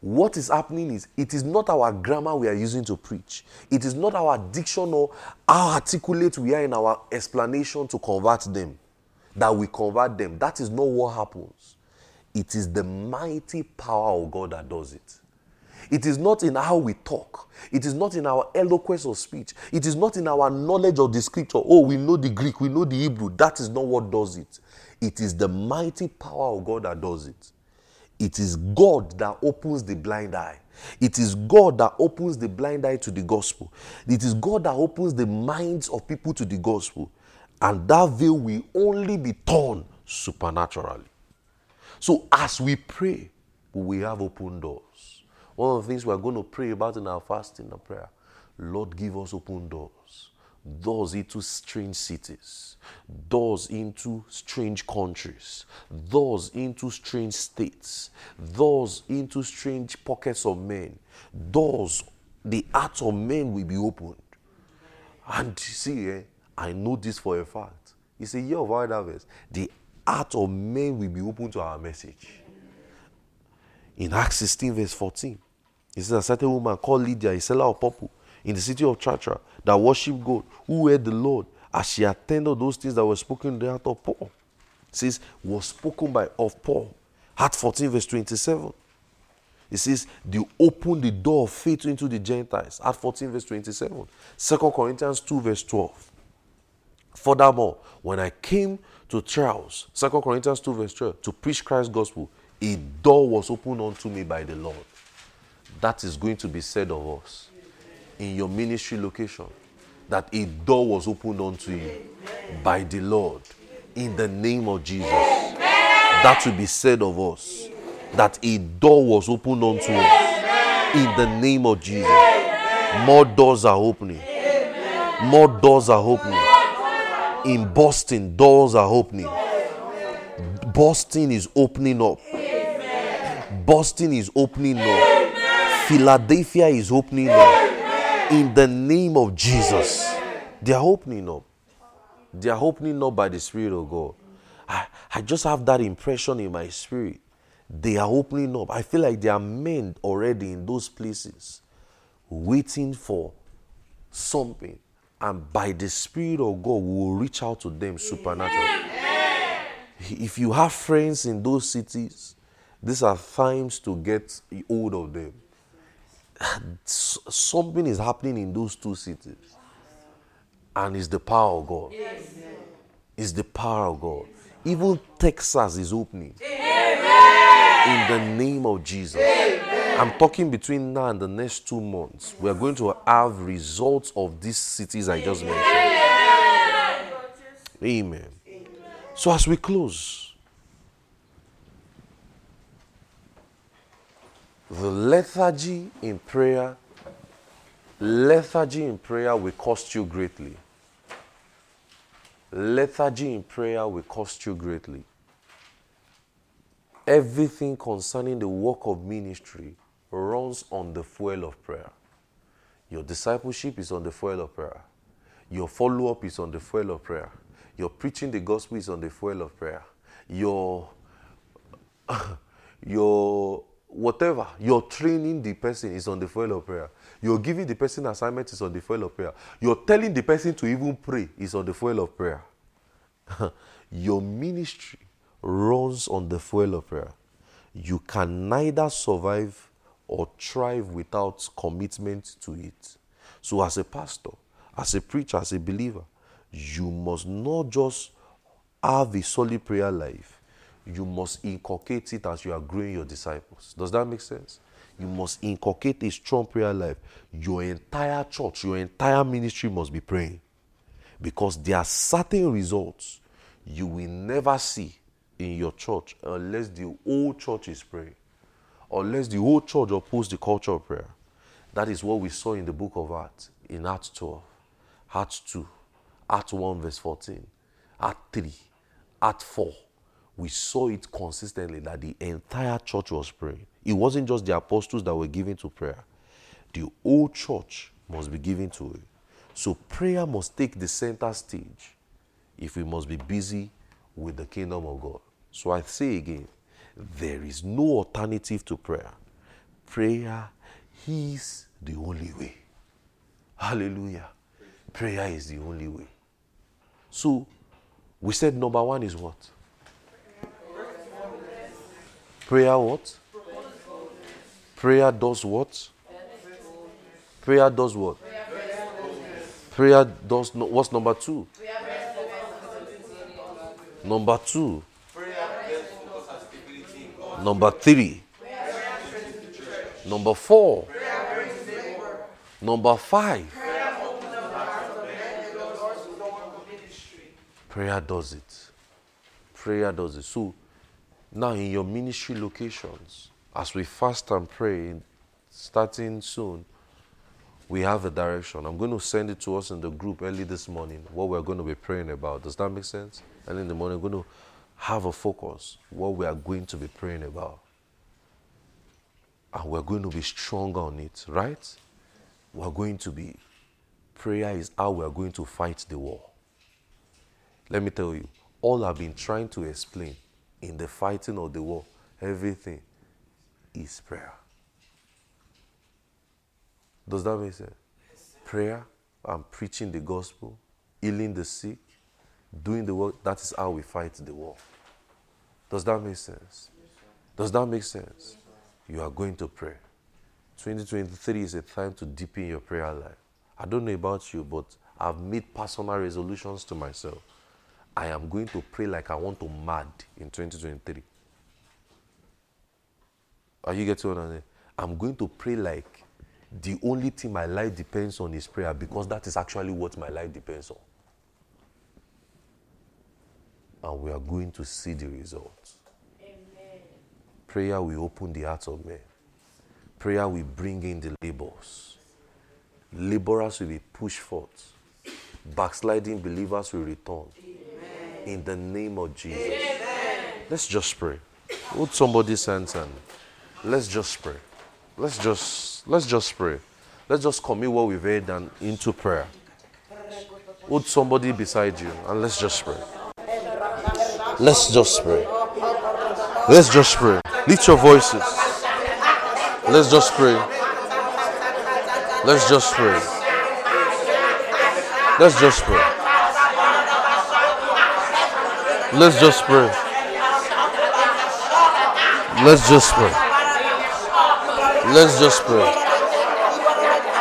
what is happening is it is not our grammar we are using to preach. It is not our diction or how articulate we are in our explanation to convert them that we convert them. That is not what happens. It is the mighty power of God that does it. It is not in how we talk. It is not in our eloquence of speech. It is not in our knowledge of the scripture. Oh, we know the Greek, we know the Hebrew. That is not what does it. It is the mighty power of God that does it. It is God that opens the blind eye. It is God that opens the blind eye to the gospel. It is God that opens the minds of people to the gospel. And that veil will only be torn supernaturally. So as we pray, we have open doors. One of the things we're going to pray about in our fasting and prayer Lord, give us open doors. Doors into strange cities, doors into strange countries, doors into strange states, doors into strange pockets of men, doors, the hearts of men will be opened. And see, eh, I know this for a fact. It's a year of hard harvest. The heart of men will be open to our message. In Acts 16, verse 14, it says, A certain woman called Lydia, a seller of purple, in the city of Thyatira, that worshipped God, who heard the Lord, as she attended those things that were spoken in the heart of Paul. Says, was spoken by of Paul. Acts 14, verse 27. It says, they opened the door of faith into the Gentiles. Acts 14, verse 27. 2 Corinthians 2, verse 12. Furthermore, when I came to Troas, 2 Corinthians 2, verse 12, to preach Christ's gospel, a door was opened unto me by the Lord. That is going to be said of us in your ministry location. That a door was opened unto you by the Lord in the name of Jesus. That will be said of us. That a door was opened unto us in the name of Jesus. More doors are opening. More doors are opening. In Boston, doors are opening. Boston is opening up. Boston is opening up. Philadelphia is opening up. In the name of Jesus. They are opening up. They are opening up by the Spirit of God. I, I just have that impression in my spirit. They are opening up. I feel like there are men already in those places waiting for something. And by the Spirit of God, we will reach out to them supernaturally. If you have friends in those cities, these are times to get hold of them. Something is happening in those two cities. And it's the power of God. It's the power of God. Even Texas is opening. In the name of Jesus. I'm talking between now and the next two months. We are going to have results of these cities I just mentioned. Amen. So as we close, the lethargy in prayer, lethargy in prayer will cost you greatly. Lethargy in prayer will cost you greatly. Everything concerning the work of ministry runs on the fuel of prayer. Your discipleship is on the fuel of prayer. Your follow up is on the fuel of prayer. Your preaching the gospel is on the fuel of prayer. Your [LAUGHS] your whatever you're training the person is on the fuel of prayer. You're giving the person assignment is on the fuel of prayer. You're telling the person to even pray is on the fuel of prayer. [LAUGHS] Your ministry runs on the fuel of prayer. You can neither survive or thrive without commitment to it. So, as a pastor, as a preacher, as a believer, you must not just have a solid prayer life, you must inculcate it as you are growing your disciples. Does that make sense? You must inculcate a strong prayer life. Your entire church, your entire ministry must be praying. Because there are certain results you will never see in your church unless the whole church is praying. Unless the whole church opposes the culture of prayer. That is what we saw in the book of Acts, in Acts 12, Acts 2, Acts 1, verse 14, Acts 3, Acts 4. We saw it consistently that the entire church was praying. It wasn't just the apostles that were given to prayer, the whole church must be given to it. So prayer must take the center stage if we must be busy with the kingdom of God. So I say again, there is no alternative to prayer. Prayer is the only way. Hallelujah. Prayer is the only way. So we said number one is what? Prayer what? Prayer does what? Prayer does what? Prayer does no, what's number two? Number two. Number three. Number four. Number five. Prayer does it. Prayer does it. So now in your ministry locations, as we fast and pray, starting soon, we have a direction. I'm going to send it to us in the group early this morning, what we're going to be praying about. Does that make sense? And in the morning, we're going to have a focus, what we are going to be praying about. And we're going to be stronger on it, right? We're going to be, prayer is how we're going to fight the war. Let me tell you, all I've been trying to explain in the fighting of the war, everything is prayer. Does that make sense? Prayer and preaching the gospel, healing the sick, doing the work, that is how we fight the war. Does that make sense? Does that make sense? You are going to pray. 2023 is a time to deepen your prayer life. I don't know about you, but I've made personal resolutions to myself. I am going to pray like I want to mad in 2023. Are you getting what I'm saying? I'm going to pray like the only thing my life depends on is prayer because that is actually what my life depends on. And we are going to see the results. Amen. Prayer will open the hearts of men. Prayer will bring in the labors. Laborers will be pushed forth. Backsliding believers will return. In the name of Jesus. Let's just pray. Hold somebody's hands and let's just pray. Let's just let's just pray. Let's just commit what we've heard and into prayer. Hold somebody beside you and let's just pray. Let's just pray. Let's just pray. Lift your voices. Let's just pray. Let's just pray. Let's just pray. Let's just pray. Let's just pray. Let's just pray.